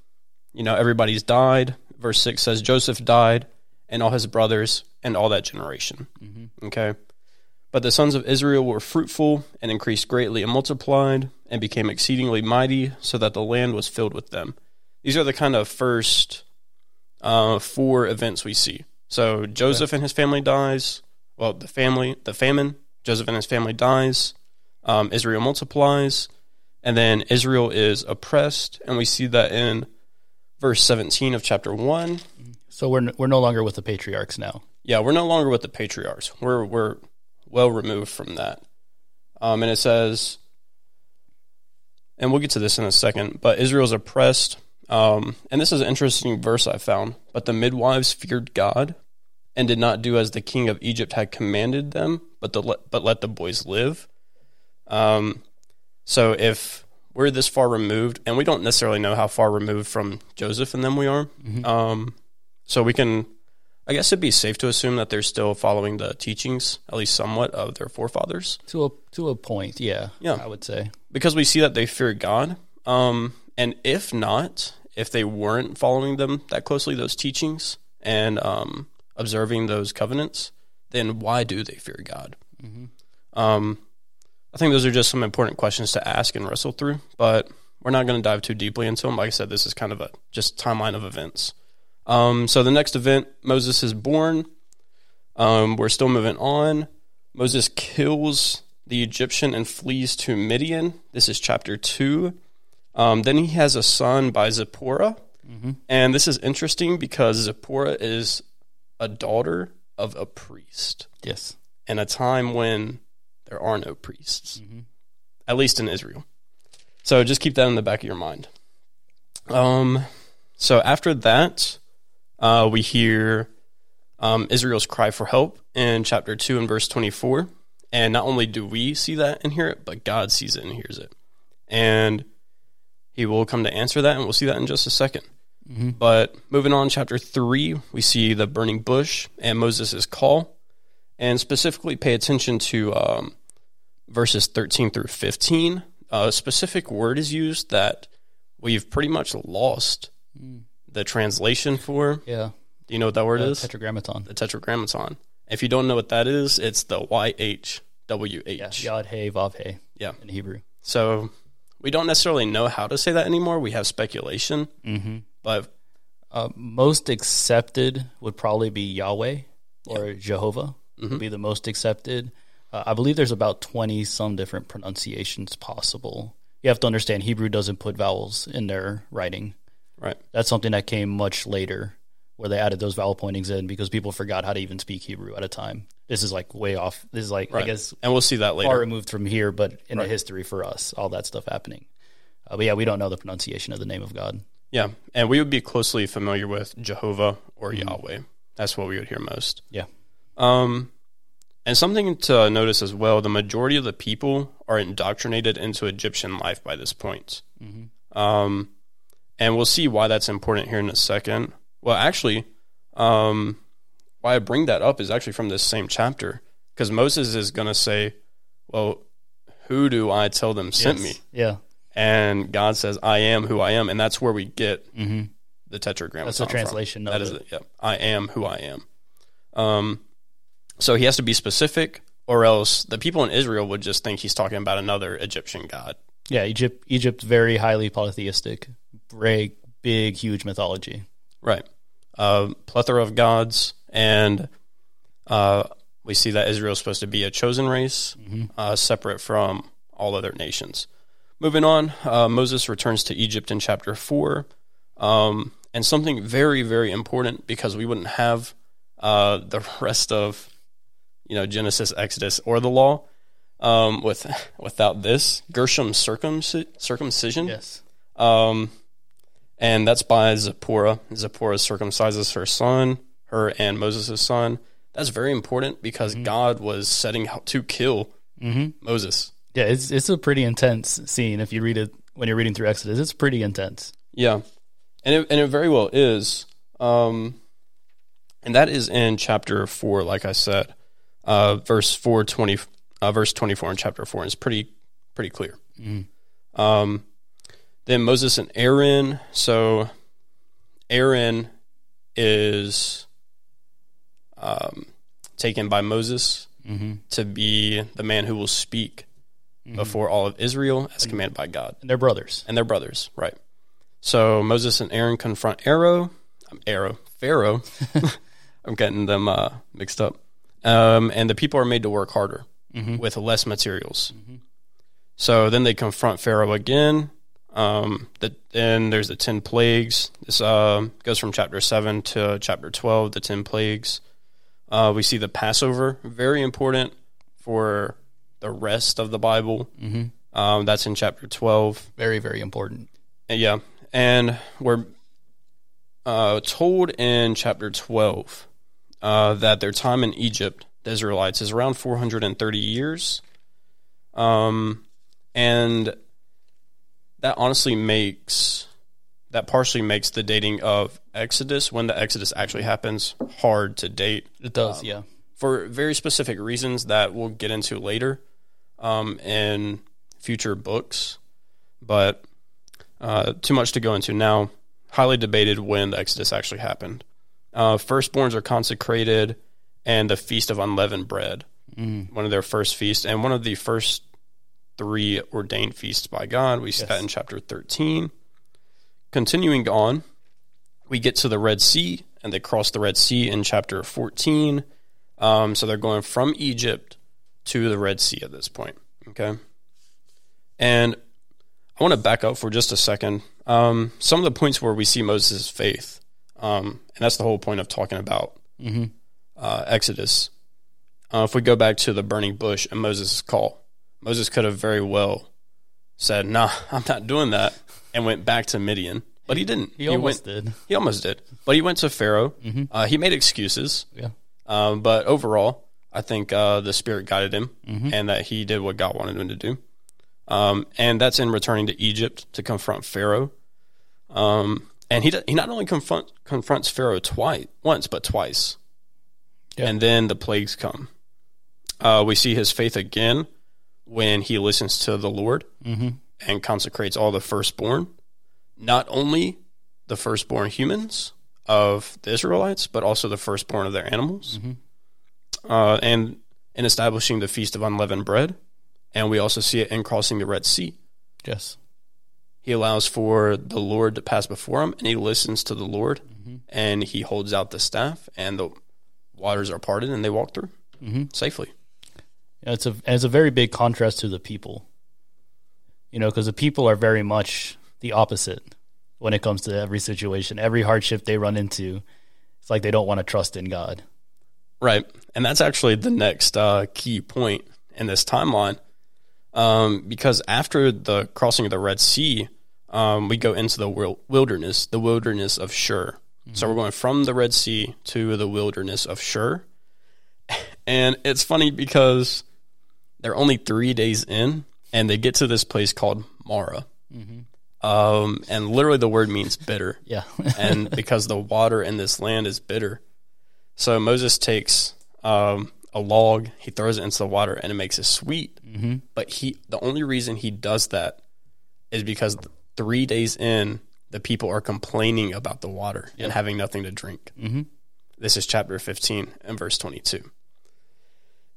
you know, everybody's died. Verse six says Joseph died, and all his brothers, and all that generation. Mm-hmm. Okay. But the sons of Israel were fruitful and increased greatly and multiplied and became exceedingly mighty, so that the land was filled with them. These are the kind of first uh, four events we see. So Joseph okay. and his family dies. Well, the family, the famine. Joseph and his family dies. Um, Israel multiplies, and then Israel is oppressed, and we see that in verse seventeen of chapter one. So we're we're no longer with the patriarchs now. Yeah, we're no longer with the patriarchs. We're we're well removed from that. Um, and it says, and we'll get to this in a second, but Israel's oppressed. Um, and this is an interesting verse I found. But the midwives feared God and did not do as the king of Egypt had commanded them, but, the, but let the boys live. Um, so if we're this far removed, and we don't necessarily know how far removed from Joseph and them we are, mm-hmm. um, so we can I guess it'd be safe to assume that they're still following the teachings, at least somewhat, of their forefathers. To a to a point, yeah. Yeah. I would say. Because we see that they fear God. Um, and if not, if they weren't following them that closely, those teachings, and um, observing those covenants, then why do they fear God? Mm-hmm. Um, I think those are just some important questions to ask and wrestle through, but we're not going to dive too deeply into them. Like I said, this is kind of a just timeline of events. Um, so the next event, Moses is born. Um, we're still moving on. Moses kills the Egyptian and flees to Midian. This is chapter 2. Um, then he has a son by Zipporah. And this is interesting because Zipporah is a daughter of a priest Yes. in a time when there are no priests, at least in Israel. So just keep that in the back of your mind. Um, so after that, uh, we hear um, Israel's cry for help in chapter 2 and verse 24. And not only do we see that and hear it, but God sees it and hears it. And he will come to answer that, and we'll see that in just a 2nd But moving on, chapter 3, we see the burning bush and Moses' call and specifically pay attention to um, verses 13 through 15. A specific word is used that we've pretty much lost the translation for. Yeah. Do you know what that word Uh, is? tetragrammaton. the tetragrammaton. If you don't know what that is, it's the YHWH. Yeah. Yod He Vav He Yeah. in Hebrew. So we don't necessarily know how to say that anymore. We have speculation, Mm-hmm. but Uh, most accepted would probably be Yahweh or Jehovah would be the most accepted. Uh, I believe there's about 20 some different pronunciations possible. You have to understand Hebrew doesn't put vowels in their writing. right. That's something that came much later where they added those vowel pointings in because people forgot how to even speak Hebrew at a time. This is like way off. This is like, I guess, And we'll see that later. far removed from here, but in Right. the history for us, all that stuff happening. Uh, but yeah, we don't know the pronunciation of the name of God. Yeah, and we would be closely familiar with Jehovah or Yahweh. That's what we would hear most. Yeah. Um, and something to notice as well: the majority of the people are indoctrinated into Egyptian life by this point. Um, and we'll see why that's important here in a second. Well, actually, um, why I bring that up is actually from this same chapter because Moses is going to say, "Well, who do I tell them sent Yes. me?" Yeah. And God says, "I am who I am," and that's where we get Mm-hmm. the tetragrammaton. That's the translation of That is it. it. Yep. I am who I am. Um, so he has to be specific, or else the people in Israel would just think he's talking about another Egyptian god. Yeah, Egypt Egypt very highly polytheistic. Big, big, huge mythology. Right. Uh, plethora of gods, and uh, we see that Israel is supposed to be a chosen race, uh, separate from all other nations. Moving on, uh, Moses returns to Egypt in chapter 4. Um, and something very, very important because we wouldn't have uh, the *laughs* rest of you know Genesis, Exodus, or the law um, with *laughs* without this circumci- circumcision. Yes. Um, and that's by Zipporah. Zipporah circumcises her son, her and Moses' son. That's very important because God was setting out to kill Mm-hmm. Moses. Yeah, it's it's a pretty intense scene if you read it when you're reading through Exodus. It's pretty intense. Yeah, and it, and it very well is. Um, and that is in chapter four, like I said, uh, verse four twenty, uh, verse twenty four in chapter four, is pretty pretty clear. Um, then Moses and Aaron. So Aaron is um, taken by Moses Mm-hmm. to be the man who will speak before all of Israel as commanded by God And they're brothers. and they're brothers, right? So Moses and Aaron confront Arrow, Arrow, Pharaoh. *laughs* *laughs* I'm getting them uh, mixed up. Um, and the people are made to work harder with less materials. So then they confront Pharaoh again. Um, the, then there's the ten plagues. This uh, goes from chapter seven to chapter twelve. The ten plagues. Uh, we see the Passover, very important for the rest of the Bible. Mm-hmm. Um, that's in chapter twelve. Very, very important. Uh, Yeah, and we're uh, told in chapter 12 uh, that their time in Egypt, the Israelites, is around 430 years. Um, and that honestly makes, that partially makes the dating of Exodus, when the Exodus actually happens, hard to date It does, yeah. for very specific reasons that we'll get into later um, in future books. But uh, too much to go into now. Highly debated when the Exodus actually happened. Uh, firstborns are consecrated, and the Feast of Unleavened Bread, Mm. one of their first feasts, and one of the first three ordained feasts by God. We see that in chapter 13. Continuing on, we get to the Red Sea, and they cross the Red Sea in chapter 14. Um, so they're going from Egypt to the Red Sea at this point. Okay. And I want to back up for just a second. Um, some of the points where we see Moses' faith, um, and that's the whole point of talking about uh, Exodus. Uh, if we go back to the burning bush and Moses' call, Moses could have very well said, "Nah, *laughs* I'm not doing that," and went back to Midian, but he didn't. He almost went, did. He almost did, but he went to Pharaoh. Uh, he made excuses, Yeah. um, but overall, I think uh, the Spirit guided him, and that he did what God wanted him to do. Um, and that's in returning to Egypt to confront Pharaoh. Um, and he he not only confront, confronts Pharaoh twice, once but twice, Yeah. and then the plagues come. Uh, we see his faith again when he listens to the Lord and consecrates all the firstborn, not only the firstborn humans of the Israelites, but also the firstborn of their animals, uh, and in establishing the feast of unleavened bread. And we also see it in crossing the Red Sea. Yes. He allows for the Lord to pass before him, and he listens to the Lord, and he holds out the staff, and the waters are parted, and they walk through safely. Yeah, it's a it's a very big contrast to the people. You know, because the people are very much the opposite when it comes to every situation, every hardship they run into. It's like they don't want to trust in God. Right. And that's actually the next uh, key point in this timeline. Um, because after the crossing of the Red Sea, um, we go into the wilderness, the wilderness of Shur. So we're going from the Red Sea to the wilderness of Shur. *laughs* And it's funny because they're only three days in, and they get to this place called Marah. Um, and literally the word means bitter *laughs* Yeah. and because the water in this land is bitter. So Moses takes um, a log, he throws it into the water, and it makes it sweet. Mm-hmm. But he, the only reason he does that is because three days in, the people are complaining about the water and having nothing to drink. Mm-hmm. This is chapter 15 and verse 22.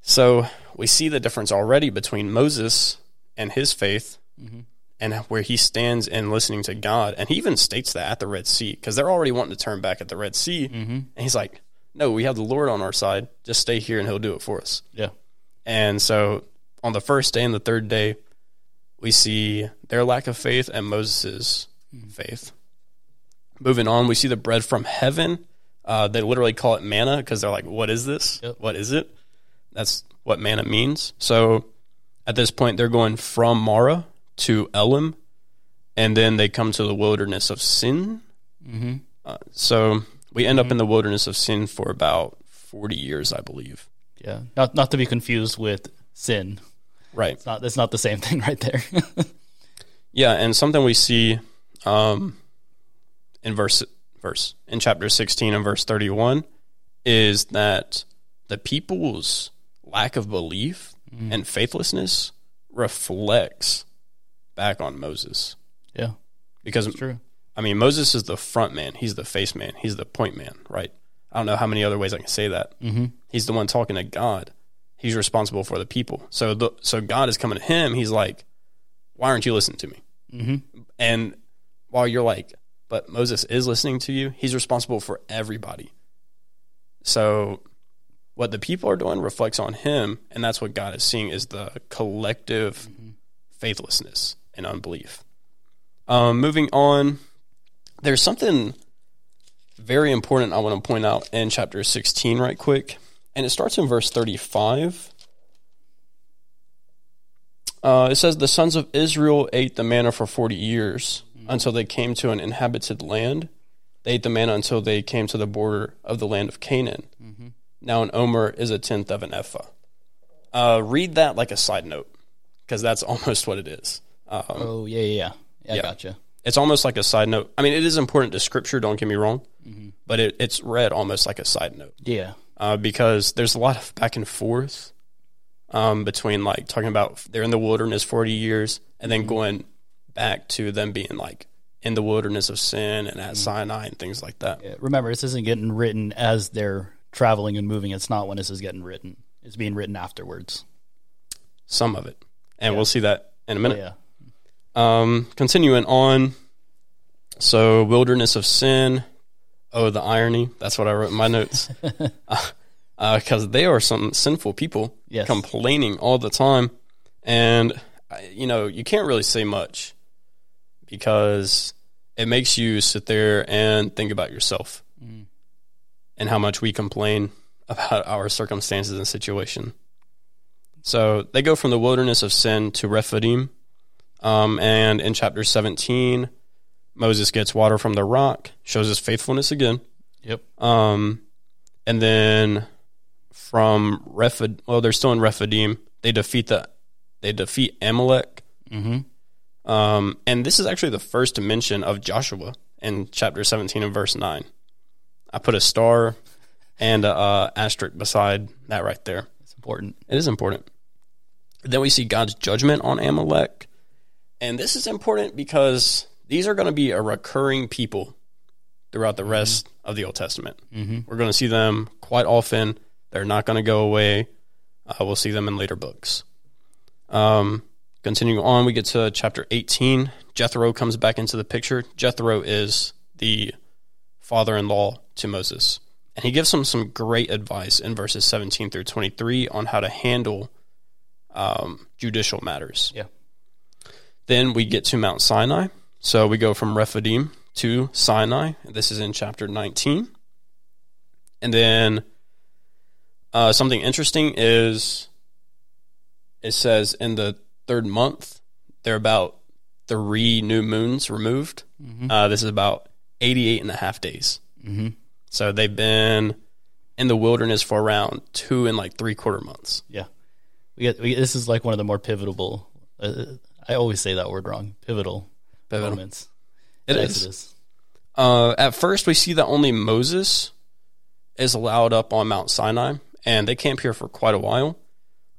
So we see the difference already between Moses and his faith and where he stands in listening to God. And he even states that at the Red Sea because they're already wanting to turn back at the Red Sea. And he's like, no, we have the Lord on our side. Just stay here and he'll do it for us. yeah. And so on the first day and the third day, we see their lack of faith and Moses' faith. Moving on, we see the bread from heaven. Uh, they literally call it manna because they're like, what is this? Yep. What is it? That's what manna means. So at this point, they're going from Marah to Elim, and then they come to the wilderness of Sin. Mm-hmm. Uh, so we end up in the wilderness of Sin for about 40 years, I believe. Yeah. Not not to be confused with sin. Right. It's not that's not the same thing right there. *laughs* Yeah, and something we see um, in verse verse in chapter sixteen and verse thirty one is that the people's lack of belief and faithlessness reflects back on Moses yeah. because True. I mean Moses is the front man, he's the face man, he's the point man, right? I don't know how many other ways I can say that. Mm-hmm. He's the one talking to God. He's responsible for the people. So the so God is coming to him. He's like, "Why aren't you listening to me?" Mm-hmm. And while you're like, but Moses is listening to you, he's responsible for everybody. So what the people are doing reflects on him, and that's what God is seeing is the collective faithlessness and unbelief. Um, moving on, there's something very important I want to point out in chapter 16 right quick, and it starts in verse 35. Uh, it says, The sons of Israel ate the manna for 40 years until they came to an inhabited land. They ate the manna until they came to the border of the land of Canaan. Now, an omer is a tenth of an ephah. Uh, read that like a side note, because that's *laughs* almost what it is. Um, Oh yeah, yeah, yeah. yeah I Yeah. gotcha. It's almost like a side note. I mean, it is important to scripture, don't get me wrong, but it, it's read almost like a side note Yeah. uh, because there's a lot of back and forth um, between like talking about they're in the wilderness 40 years and then going back to them being like in the wilderness of sin and at Sinai and things like that. Yeah, Remember, this isn't getting written as they're traveling and moving. It's not when this is getting written. It's being written afterwards. Some of it. And we'll see that in a Oh, minute. yeah. Um, continuing on. So, wilderness of sin. Oh, the irony. That's what I wrote in my notes. *laughs* Uh, because they are some sinful people Yes. complaining all the time. And, uh, you know, you can't really say much because it makes you sit there and think about yourself and how much we complain *laughs* about our circumstances and situation. So they go from the wilderness of sin to Rephidim. Um, and in chapter 17, Moses gets water from the rock, shows his faithfulness again. Yep. Um, and then from Rephid, well, they're still in Rephidim. They defeat the, they defeat Amalek. Mm-hmm. Um, and this is actually the first mention of Joshua in chapter 17 and verse 9. I put a star and a uh, asterisk beside that right there. It's important. It is important. Then we see God's judgment on Amalek. And this is important because these are going to be a recurring people throughout the rest of the Old Testament. Mm-hmm. We're going to see them quite often. They're not going to go away. Uh, we'll see them in later books. Um, continuing on, we get to chapter 18. Jethro comes back into the picture. Jethro is the father in law to Moses. And he gives him some great advice in verses 17 through 23 on how to handle um, judicial matters. Yeah. Then we get to Mount Sinai. So we go from Rephidim to Sinai. This is in chapter 19. And then uh, something interesting is it says in the third month, there are about three new moons removed. Uh, this is about 88 and a half days. Mm-hmm. So they've been in the wilderness for around two and like three quarter months. Yeah. We get, we this is like one of the more pivotal. Uh, I always say that word wrong. Pivotal, Pivotal. moments. It is. Uh, at first, we see that only Moses is allowed up on Mount Sinai, and they camp here for quite a while.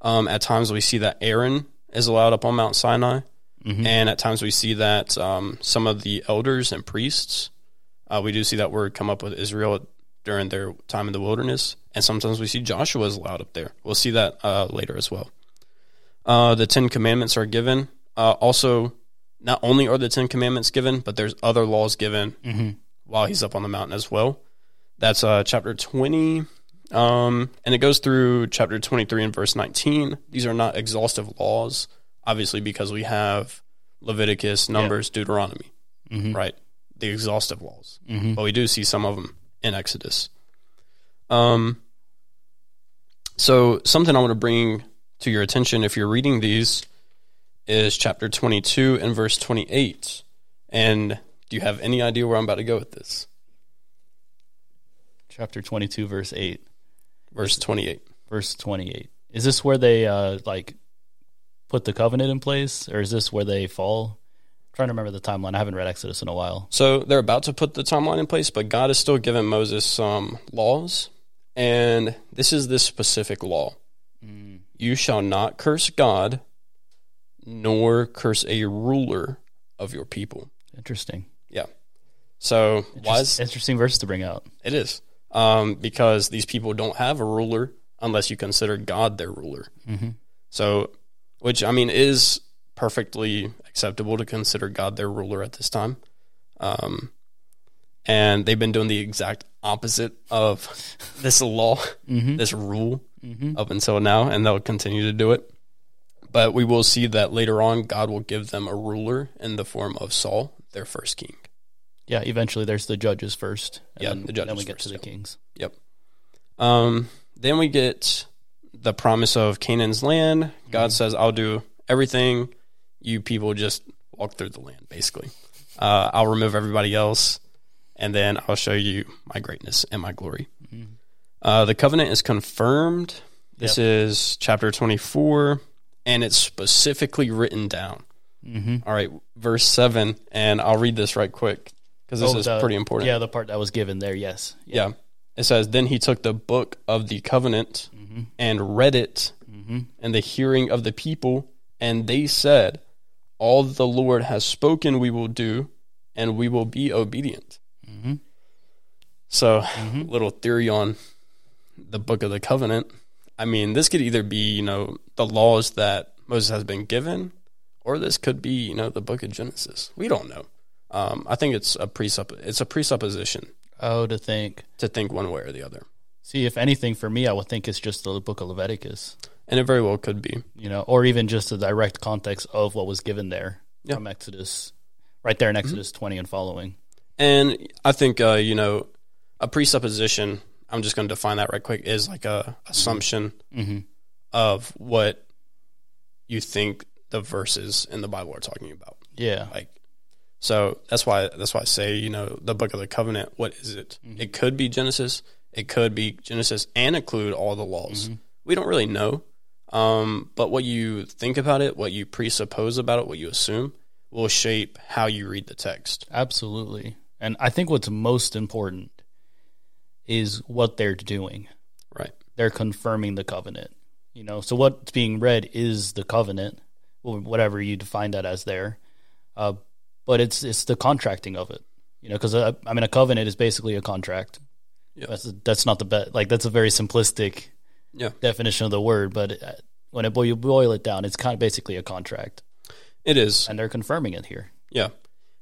Um, at times, we see that Aaron is allowed up on Mount Sinai, and at times we see that um, some of the elders and priests. Uh, we do see that word come up with Israel during their time in the wilderness, and sometimes we see Joshua is allowed up there. We'll see that uh, later as well. Uh, the Ten Commandments are given. Uh, also, not only are the Ten Commandments given, but there's other laws given while he's up on the mountain as well. That's uh, chapter 20, um, and it goes through chapter 23 and verse 19. These are not exhaustive laws, obviously, because we have Leviticus, Numbers, Deuteronomy, right? The exhaustive laws. But we do see some of them in Exodus. Um, so, something I want to bring to your attention if you're reading these is chapter 22 and verse 28. And do you have any idea where I'm about to go with this? Chapter 22, verse 8. Verse 28. Verse 28. Is this where they, uh, like, put the covenant in place? Or is this where they fall? I'm trying to remember the timeline. I haven't read Exodus in a while. So they're about to put the timeline in place, but God is still giving Moses some laws. And this is this specific law You shall not curse God, nor curse a ruler of your people. Interesting. Yeah. So why is Interesting verse to bring out. It is. Um, because these people don't have a ruler unless you consider God their ruler. Mm-hmm. So, which I mean is perfectly acceptable to consider God their ruler at this time. Um, and they've been doing the exact opposite of this law, this rule up until now, and they'll continue to do it. But we will see that later on, God will give them a ruler in the form of Saul, their first king. Yeah, eventually there's the judges first. and Yeah, then, the judges Then we get first, to the yeah. kings. Yep. Um, then we get the promise of Canaan's land. God says, "I'll do everything. You people just walk through the land. Basically, uh, I'll remove everybody else, and then I'll show you my greatness and my glory." Uh, the covenant is confirmed. This is chapter twenty-four, and it's specifically written down. Mm-hmm. All right, verse seven, and I'll read this right quick because this is the- pretty important. Yeah, the part that was given there, yes. Yeah. It says, Then he took the book of the covenant Mm-hmm. and read it in the hearing of the people, and they said, All the Lord has spoken, we will do, and we will be obedient. Mhm. So, Mm-hmm. little theory on the book of the covenant. I mean, this could either be, you know, the laws that Moses has been given, or this could be, you know, the book of Genesis. We don't know. Um, I think it's a presupp- it's a presupposition Oh, to think. to think one way or the other. See, if anything, for me, I would think it's just the book of Leviticus, And it very well could be. you know, or even just the direct context of what was given there Yeah. from Exodus, right there in Exodus 20 and following. And I think uh, you know a presupposition. I'm just going to define that right quick. Is like a assumption Mm-hmm. of what you think the verses in the Bible are talking about. Yeah. Like, so that's why that's why I say you know the Book of the Covenant. What is it? It could be Genesis. It could be Genesis and include all the laws. We don't really know. Um, but what you think about it, what you presuppose about it, what you assume, will shape how you read the text. Absolutely. And I think what's most important is what they're doing. Right. They're confirming the covenant. You know, so what's being read is the covenant, or whatever you define that as there. Uh, but it's it's the contracting of it. You know, because I mean, a covenant is basically a contract. Yeah. That's that's not the best. Like that's a very simplistic Yeah. definition of the word, but uh, when it boil, you boil it down, it's kind of basically a contract, It is. and they're confirming it here. Yeah.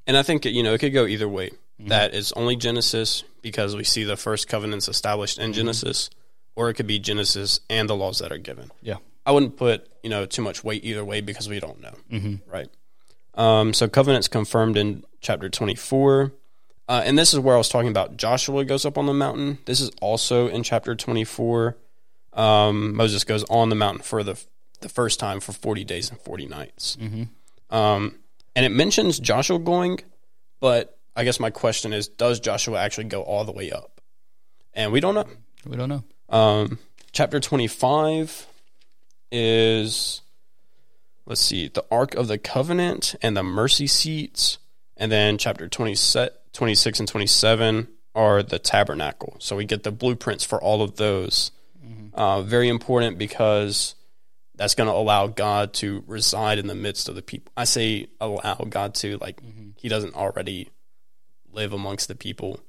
And I think, you know, it could go either way. That is only Genesis because we see the first covenants established in Genesis, or it could be Genesis and the laws that are given. Yeah. I wouldn't put, you know, too much weight either way because we don't know. Mm-hmm. Right. Um, so covenants confirmed in chapter 24. Uh, and this is where I was talking about Joshua goes up on the mountain. This is also in chapter 24. Um, Moses goes on the mountain for the, the first time for 40 days and 40 nights. Um, and it mentions Joshua going, but I guess my question is, does Joshua actually go all the way up? And we don't know. We don't know. Um, chapter 25 is, let's see, the Ark of the Covenant and the mercy seats. And then chapter 20, 26 and 27 are the tabernacle. So we get the blueprints for all of those. Uh, very important because that's going to allow God to reside in the midst of the people. I say allow God to, like, he doesn't already live amongst the people.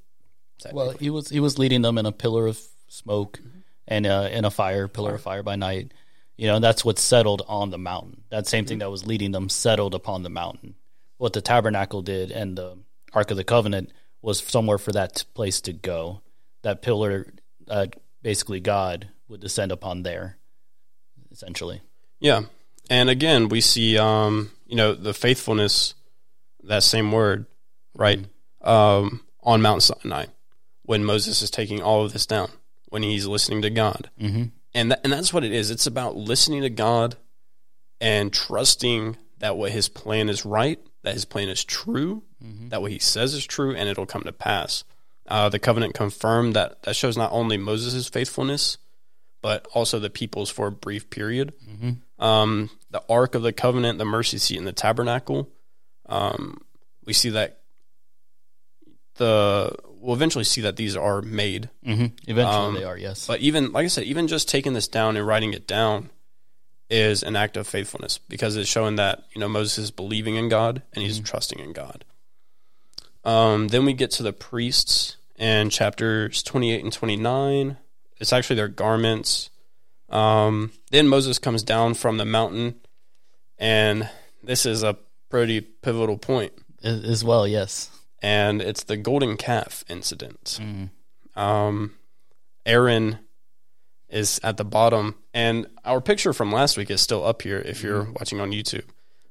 Well, he was he was leading them in a pillar of smoke and uh, in a fire, pillar of fire by night. You know, that's what settled on the mountain. That same thing that was leading them settled upon the mountain. What the tabernacle did and the Ark of the Covenant was somewhere for that place to go. That pillar, uh, basically, God would descend upon there, essentially. Yeah. And again, we see, um, you know, the faithfulness, that same word, right, um, on Mount Sinai when Moses is taking all of this down, when he's listening to God. Mm-hmm. And, that, and that's what it is. It's about listening to God and trusting that what his plan is right, that his plan is true, that what he says is true, and it'll come to pass. Uh, the covenant confirmed that that shows not only Moses' faithfulness, but also the people's for a brief period. Um, the Ark of the Covenant, the mercy seat, and the tabernacle. Um, we see that the we'll eventually see that these are made. Mm-hmm. Eventually, Um, they are. Yes. But even like I said, even just taking this down and writing it down is an act of faithfulness because it's showing that you know Moses is believing in God and he's trusting in God. Um, then we get to the priests in chapters twenty eight and twenty nine. It's actually their garments. Um, then Moses comes down from the mountain, and this is a pretty pivotal point as well. Yes. And it's the golden calf incident. Um, Aaron is at the bottom, and our picture from last week is still up here. If you're watching on YouTube,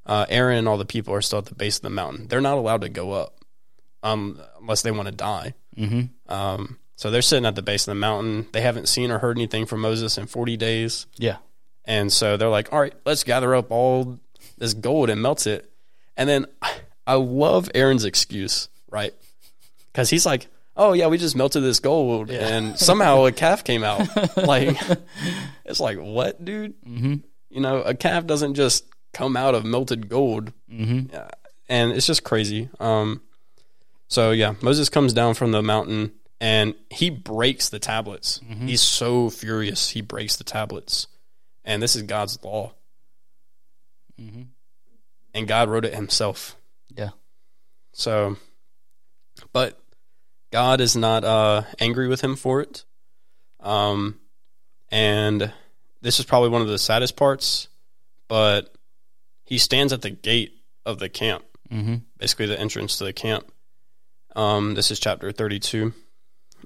uh, Aaron and all the people are still at the base of the mountain. They're not allowed to go up, um, unless they want to die. Mm-hmm. Um, so they're sitting at the base of the mountain. They haven't seen or heard anything from Moses in 40 days. Yeah. And so they're like, all right, let's gather up all this gold and melt it. And then I love Aaron's excuse, right? Because he's like, oh, yeah, we just melted this gold and somehow a calf came out. *laughs* like, it's like, what, dude? Mm-hmm. You know, a calf doesn't just come out of melted gold. Mm-hmm. Yeah. And it's just crazy. Um, so, yeah, Moses comes down from the mountain and he breaks the tablets. He's so furious. He breaks the tablets and this is God's law. And God wrote it himself. Yeah. So, but God is not uh, angry with him for it. Um, and this is probably one of the saddest parts, but he stands at the gate of the camp, Mm-hmm. basically the entrance to the camp. Um, this is chapter 32.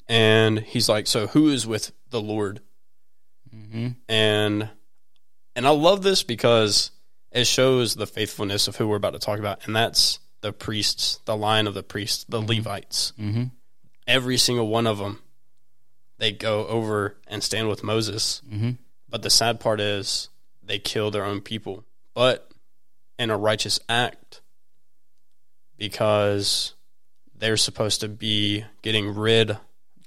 and he's like, "So who is with the Lord?" Mm-hmm. And and I love this because it shows the faithfulness of who we're about to talk about, and that's the priests, the line of the priests, the Levites. Mm-hmm. Every single one of them, they go over and stand with Moses. Mm-hmm. But the sad part is they kill their own people, but in a righteous act because they're supposed to be getting rid Of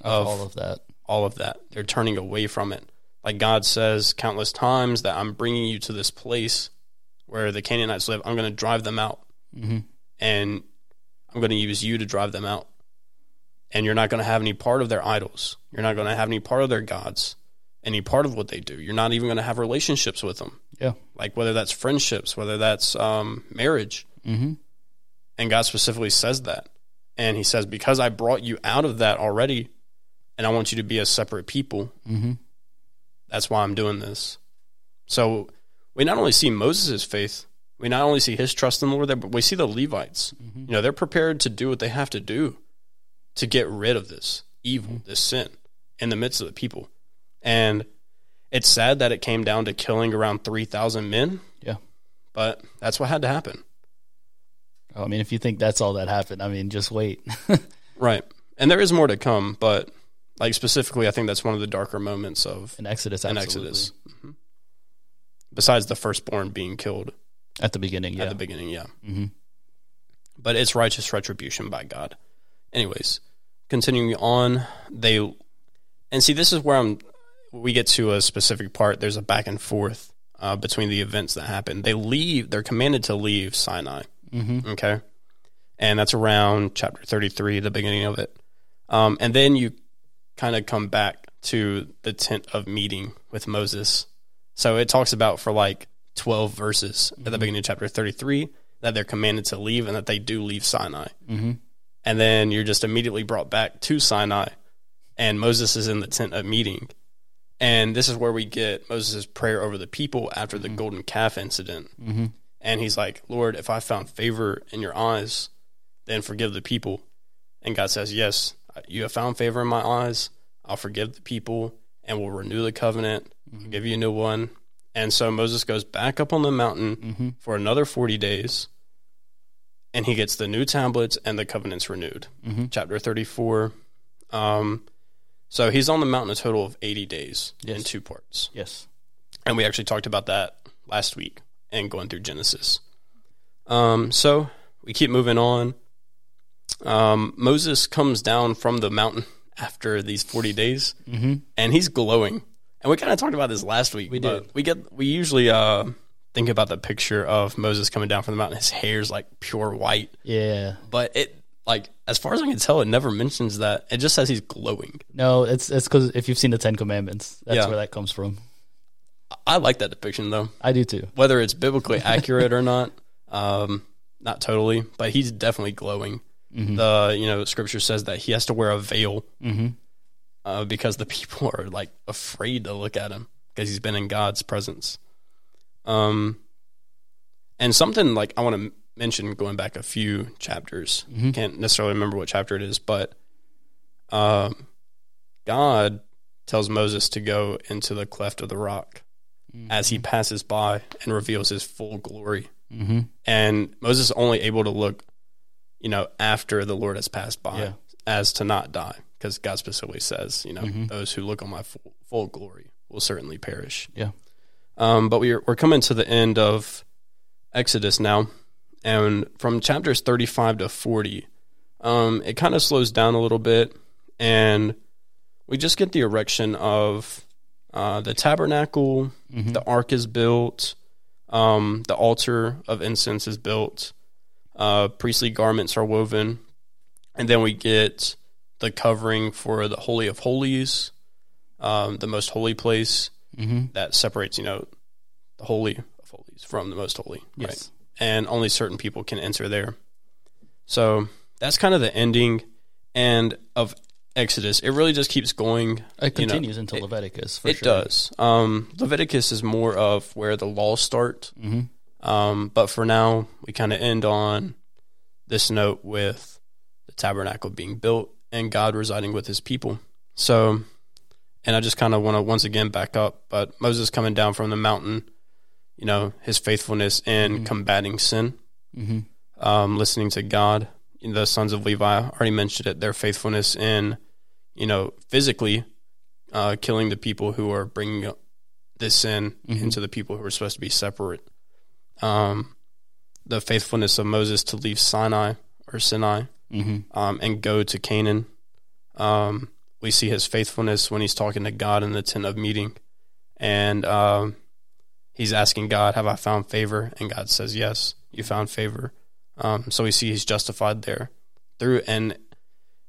of all of that. all of that. They're turning away from it. Like God says countless times that I'm bringing you to this place where the Canaanites live. I'm going to drive them out Mm-hmm. And I'm going to use you to drive them out. And you're not going to have any part of their idols. You're not going to have any part of their gods, any part of what they do. You're not even going to have relationships with them, Yeah. like whether that's friendships, whether that's um, marriage. Mm-hmm. And God specifically says that. And He says, Because I brought you out of that already, and I want you to be a separate people, Mm-hmm. that's why I'm doing this. So we not only see Moses' faith, we not only see his trust in the Lord there, but we see the Levites. Mm-hmm. You know, they're prepared to do what they have to do to get rid of this evil, Mm-hmm. this sin in the midst of the people. And it's sad that it came down to killing around 3,000 men, Yeah. but that's what had to happen. I mean, if you think that's all that happened, I mean, just wait. *laughs* Right. And there is more to come, but like specifically, I think that's one of the darker moments of in Exodus, in. Exodus. Mhm. Besides the firstborn being killed At the beginning, yeah. at the beginning, yeah. mm-hmm. but it's righteous retribution by God. Anyways, continuing on, they and see this is where I'm. We get to a specific part. There's a back and forth uh, between the events that happen. They leave. They're commanded to leave Sinai. Mm-hmm. Okay, and that's around chapter 33, the beginning of it. Um, and then you kind of come back to the tent of meeting with Moses. So it talks about for like 12 verses at the beginning of chapter 33 that they're commanded to leave and that they do leave Sinai. Mm-hmm. And then you're just immediately brought back to Sinai, and Moses is in the tent of meeting. And this is where we get Moses' prayer over the people after the golden calf incident. Mm-hmm. And he's like, Lord, if I found favor in your eyes, then forgive the people. And God says, Yes, you have found favor in my eyes. I'll forgive the people and will renew the covenant, I'll give you a new one. And so Moses goes back up on the mountain Mm-hmm. for another 40 days and he gets the new tablets and the covenants renewed. Mm-hmm. Chapter 34. Um, so he's on the mountain a total of 80 days in two parts. Yes. And we actually talked about that last week and going through Genesis. Um, so we keep moving on. Um, Moses comes down from the mountain after these 40 days Mm-hmm. and he's glowing. And we kind of talked about this last week. We but did. We get we usually uh, think about the picture of Moses coming down from the mountain. His hair's like pure white, Yeah. but it like as far as I can tell, it never mentions that. It just says he's glowing. No, it's it's because if you've seen the Ten Commandments, that's Yeah. where that comes from. I like that depiction though. I do too. whether it's biblically accurate or not, um, not totally, but he's definitely glowing. Mhm. The you know scripture says that he has to wear a veil Mm-hmm. Uh, because the *laughs* people are like afraid to look at him because he's been in God's presence. Um, and something like I want to mention going back a few chapters. Mhm. Can't necessarily remember what chapter it is, but um, God tells Moses to go into the cleft of the rock as he passes by and reveals his full glory. Mm-hmm. And Moses is only able to look, you know, after the Lord has passed by, Yeah. as to not die, because God specifically says, you know, Mhm. those who look on my full, full glory will certainly perish. Yeah. Um, but we're we're coming to the end of Exodus now, and from chapters thirty-five to forty, um, it kind of slows down a little bit, and we just get the erection of uh, the tabernacle. Mhm. The ark is built. Um, the altar of incense is built. Uh, priestly garments are woven, and then we get the covering for the holy of holies, um, the most holy place Mm-hmm. that separates, you know, the holy of holies from the most holy, right? Yes. And only certain people can enter there. So that's kind of the ending and of Exodus. It really just keeps going. It you know, continues into it- Leviticus. For it sure. does. Um, Leviticus is more of where the laws start. Mm-hmm. Um, but for now, we kind of end on this note with the tabernacle being built and God residing with his people. So, and I just kind of want to once again back up, but Moses coming down from the mountain, you know, his faithfulness in combating sin, Mm-hmm. um, listening to God. The sons of Levi I already mentioned it. Their faithfulness in, you know, physically uh, killing the people who are bringing up this sin into the people who are supposed to be separate. Um, the faithfulness of Moses to leave Sinai or Sinai Mm-hmm. um, and go to Canaan. Um, we see his faithfulness when he's talking to God in the tent of meeting, and um, he's asking God, "Have I found favor?" And God says, "Yes, you found favor." Um, so we see he's justified there through, and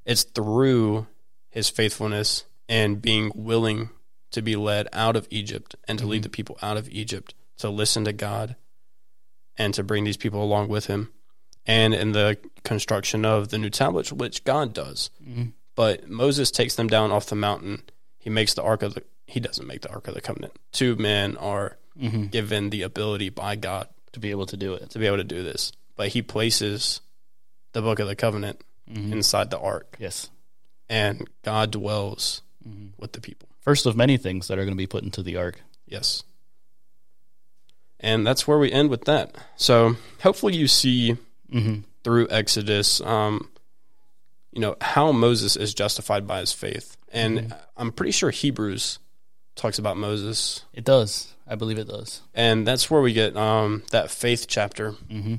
it's through his faithfulness and being willing to be led out of Egypt and to lead the people out of Egypt to listen to God and to bring these people along with him and in the construction of the new tablets, which God does. Mm-hmm. But Moses takes them down off the mountain. He makes the ark of the. He doesn't make the ark of the covenant. Two men are mm-hmm. given the ability by God To be able to do it. to be able to do this, but he places the book of the covenant mm-hmm. inside the ark, Yes. and God dwells with the people. First of many things that are going to be put into the ark. Yes. And that's where we end with that. So hopefully you see Mm-hmm. through Exodus, um, you know, how Moses is justified by his faith. And I'm pretty sure Hebrews talks about Moses. It does. I believe it does. And that's where we get um, that faith chapter. Mm-hmm.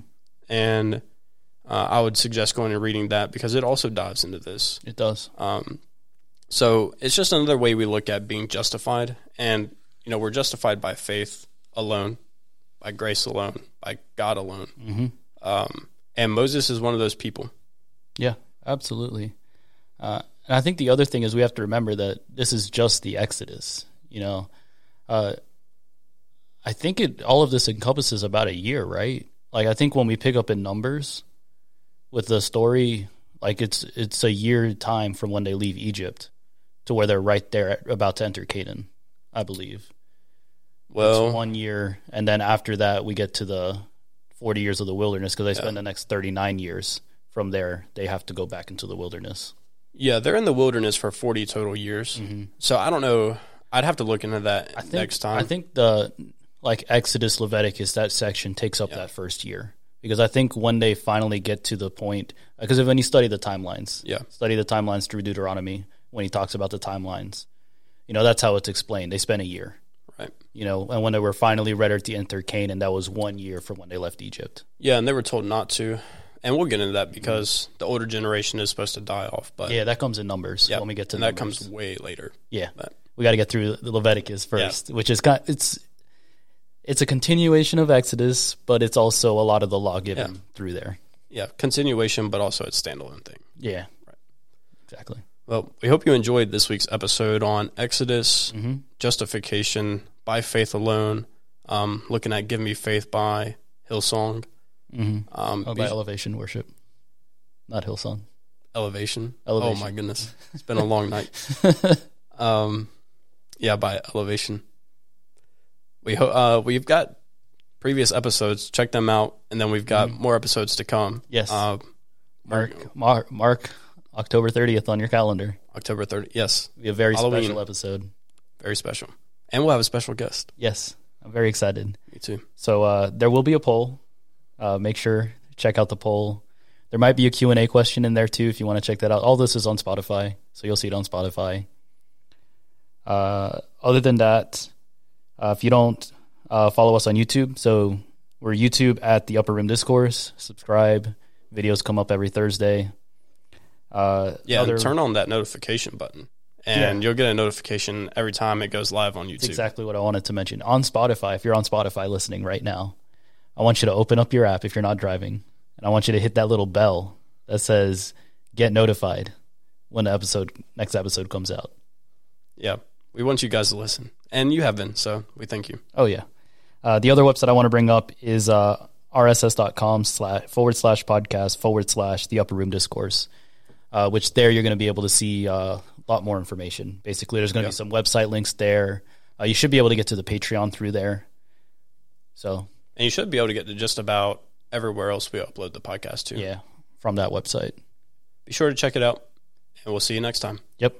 And uh, I would suggest going and reading that because it also dives into this. It does. Um, so it's just another way we look at being justified. And, you know, we're justified by faith alone, by grace alone, by God alone. Mm-hmm. Um, and Moses is one of those people. Yeah, absolutely. Uh, and I think the other thing is we have to remember that this is just the Exodus. You know, uh, I think it all of this encompasses about a year, right? Like I think when we pick up in numbers with the story, like it's it's a year time from when they leave Egypt to where they're right there at, about to enter Canaan. I believe. Well, It's one year, and then after that we get to the forty years of the wilderness because they spend the next thirty nine years. From there, they have to go back into the wilderness. yeah, they're in the wilderness for 40 total years. So I don't know. I'd have to look into that Mm-hmm. Think, next time. I think the like Exodus, Leviticus, that section takes up that first year because I think when they finally get to the point, because when you study the timelines, Yeah. study the timelines through Deuteronomy when he talks about the timelines, you know that's how it's explained. They spent a year. You know, and when they were finally ready to enter Canaan, that was one year from when they left Egypt. Yeah, and they were told not to. And we'll get into that because the older generation is supposed to die off. But Yeah, that comes in numbers yeah, when we get to and that numbers. comes way later. Yeah, But- we got to get through the Leviticus first, which is kind. It's it's a continuation of Exodus, but it's also a lot of the law given Yeah. through there. Yeah, continuation, but also it's standalone thing. Yeah, right. exactly. Well, we hope you enjoyed this week's episode on Exodus, Mm-hmm. justification by faith alone, um, looking at Give Me Faith by Hillsong, Mm-hmm. um, Oh, be- by elevation worship, not Hillsong. Elevation. Elevation. Oh my goodness, *laughs* it's been a long night. Um, yeah, by Elevation. We ho- uh, we've got previous episodes. Check them out, and then we've got more episodes to come. Mm-hmm. Yes. uh, Mark, mark, mark October thirtieth on your calendar. October 30th. Yes, Be a very Halloween. special episode. very special, and we'll have a special guest. Yes, I'm very excited. Me too. So uh, there will be a poll. Uh, make sure check out the poll. There might be a Q&A question in there too if you want to check that out. All this is on Spotify, so you'll see it on Spotify. Uh, other than that, uh, if you don't uh, follow us on YouTube, so we're YouTube at the Upper Room Discourse. Subscribe. Videos come up every Thursday. Uh, Yeah, other- turn on that notification button, and you'll get a notification every time it goes live on YouTube. That's exactly what I wanted to mention. On Spotify, if you're on Spotify listening right now, I want you to open up your app if you're not driving, and I want you to hit that little bell that says "Get notified" when the episode next episode comes out. Yeah, we want you guys to listen, and you have been, so we thank you. Oh yeah. Uh, the other website I want to bring up is uh, rss.com slash forward slash podcast forward slash the upper room discourse, uh, which there you're going to be able to see uh, lot more information. Basically, there's going to be some website links there. Uh, you should be able to get to the Patreon through there. So, and you should be able to get to just about everywhere else we upload the podcast to. Yeah, from that website. Be sure to check it out, and we'll see you next time. Yep.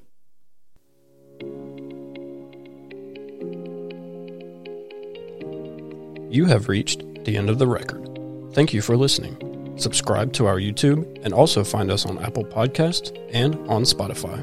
You have reached the end of the record. Thank you for listening. Subscribe to our YouTube and also find us on Apple Podcasts and on Spotify.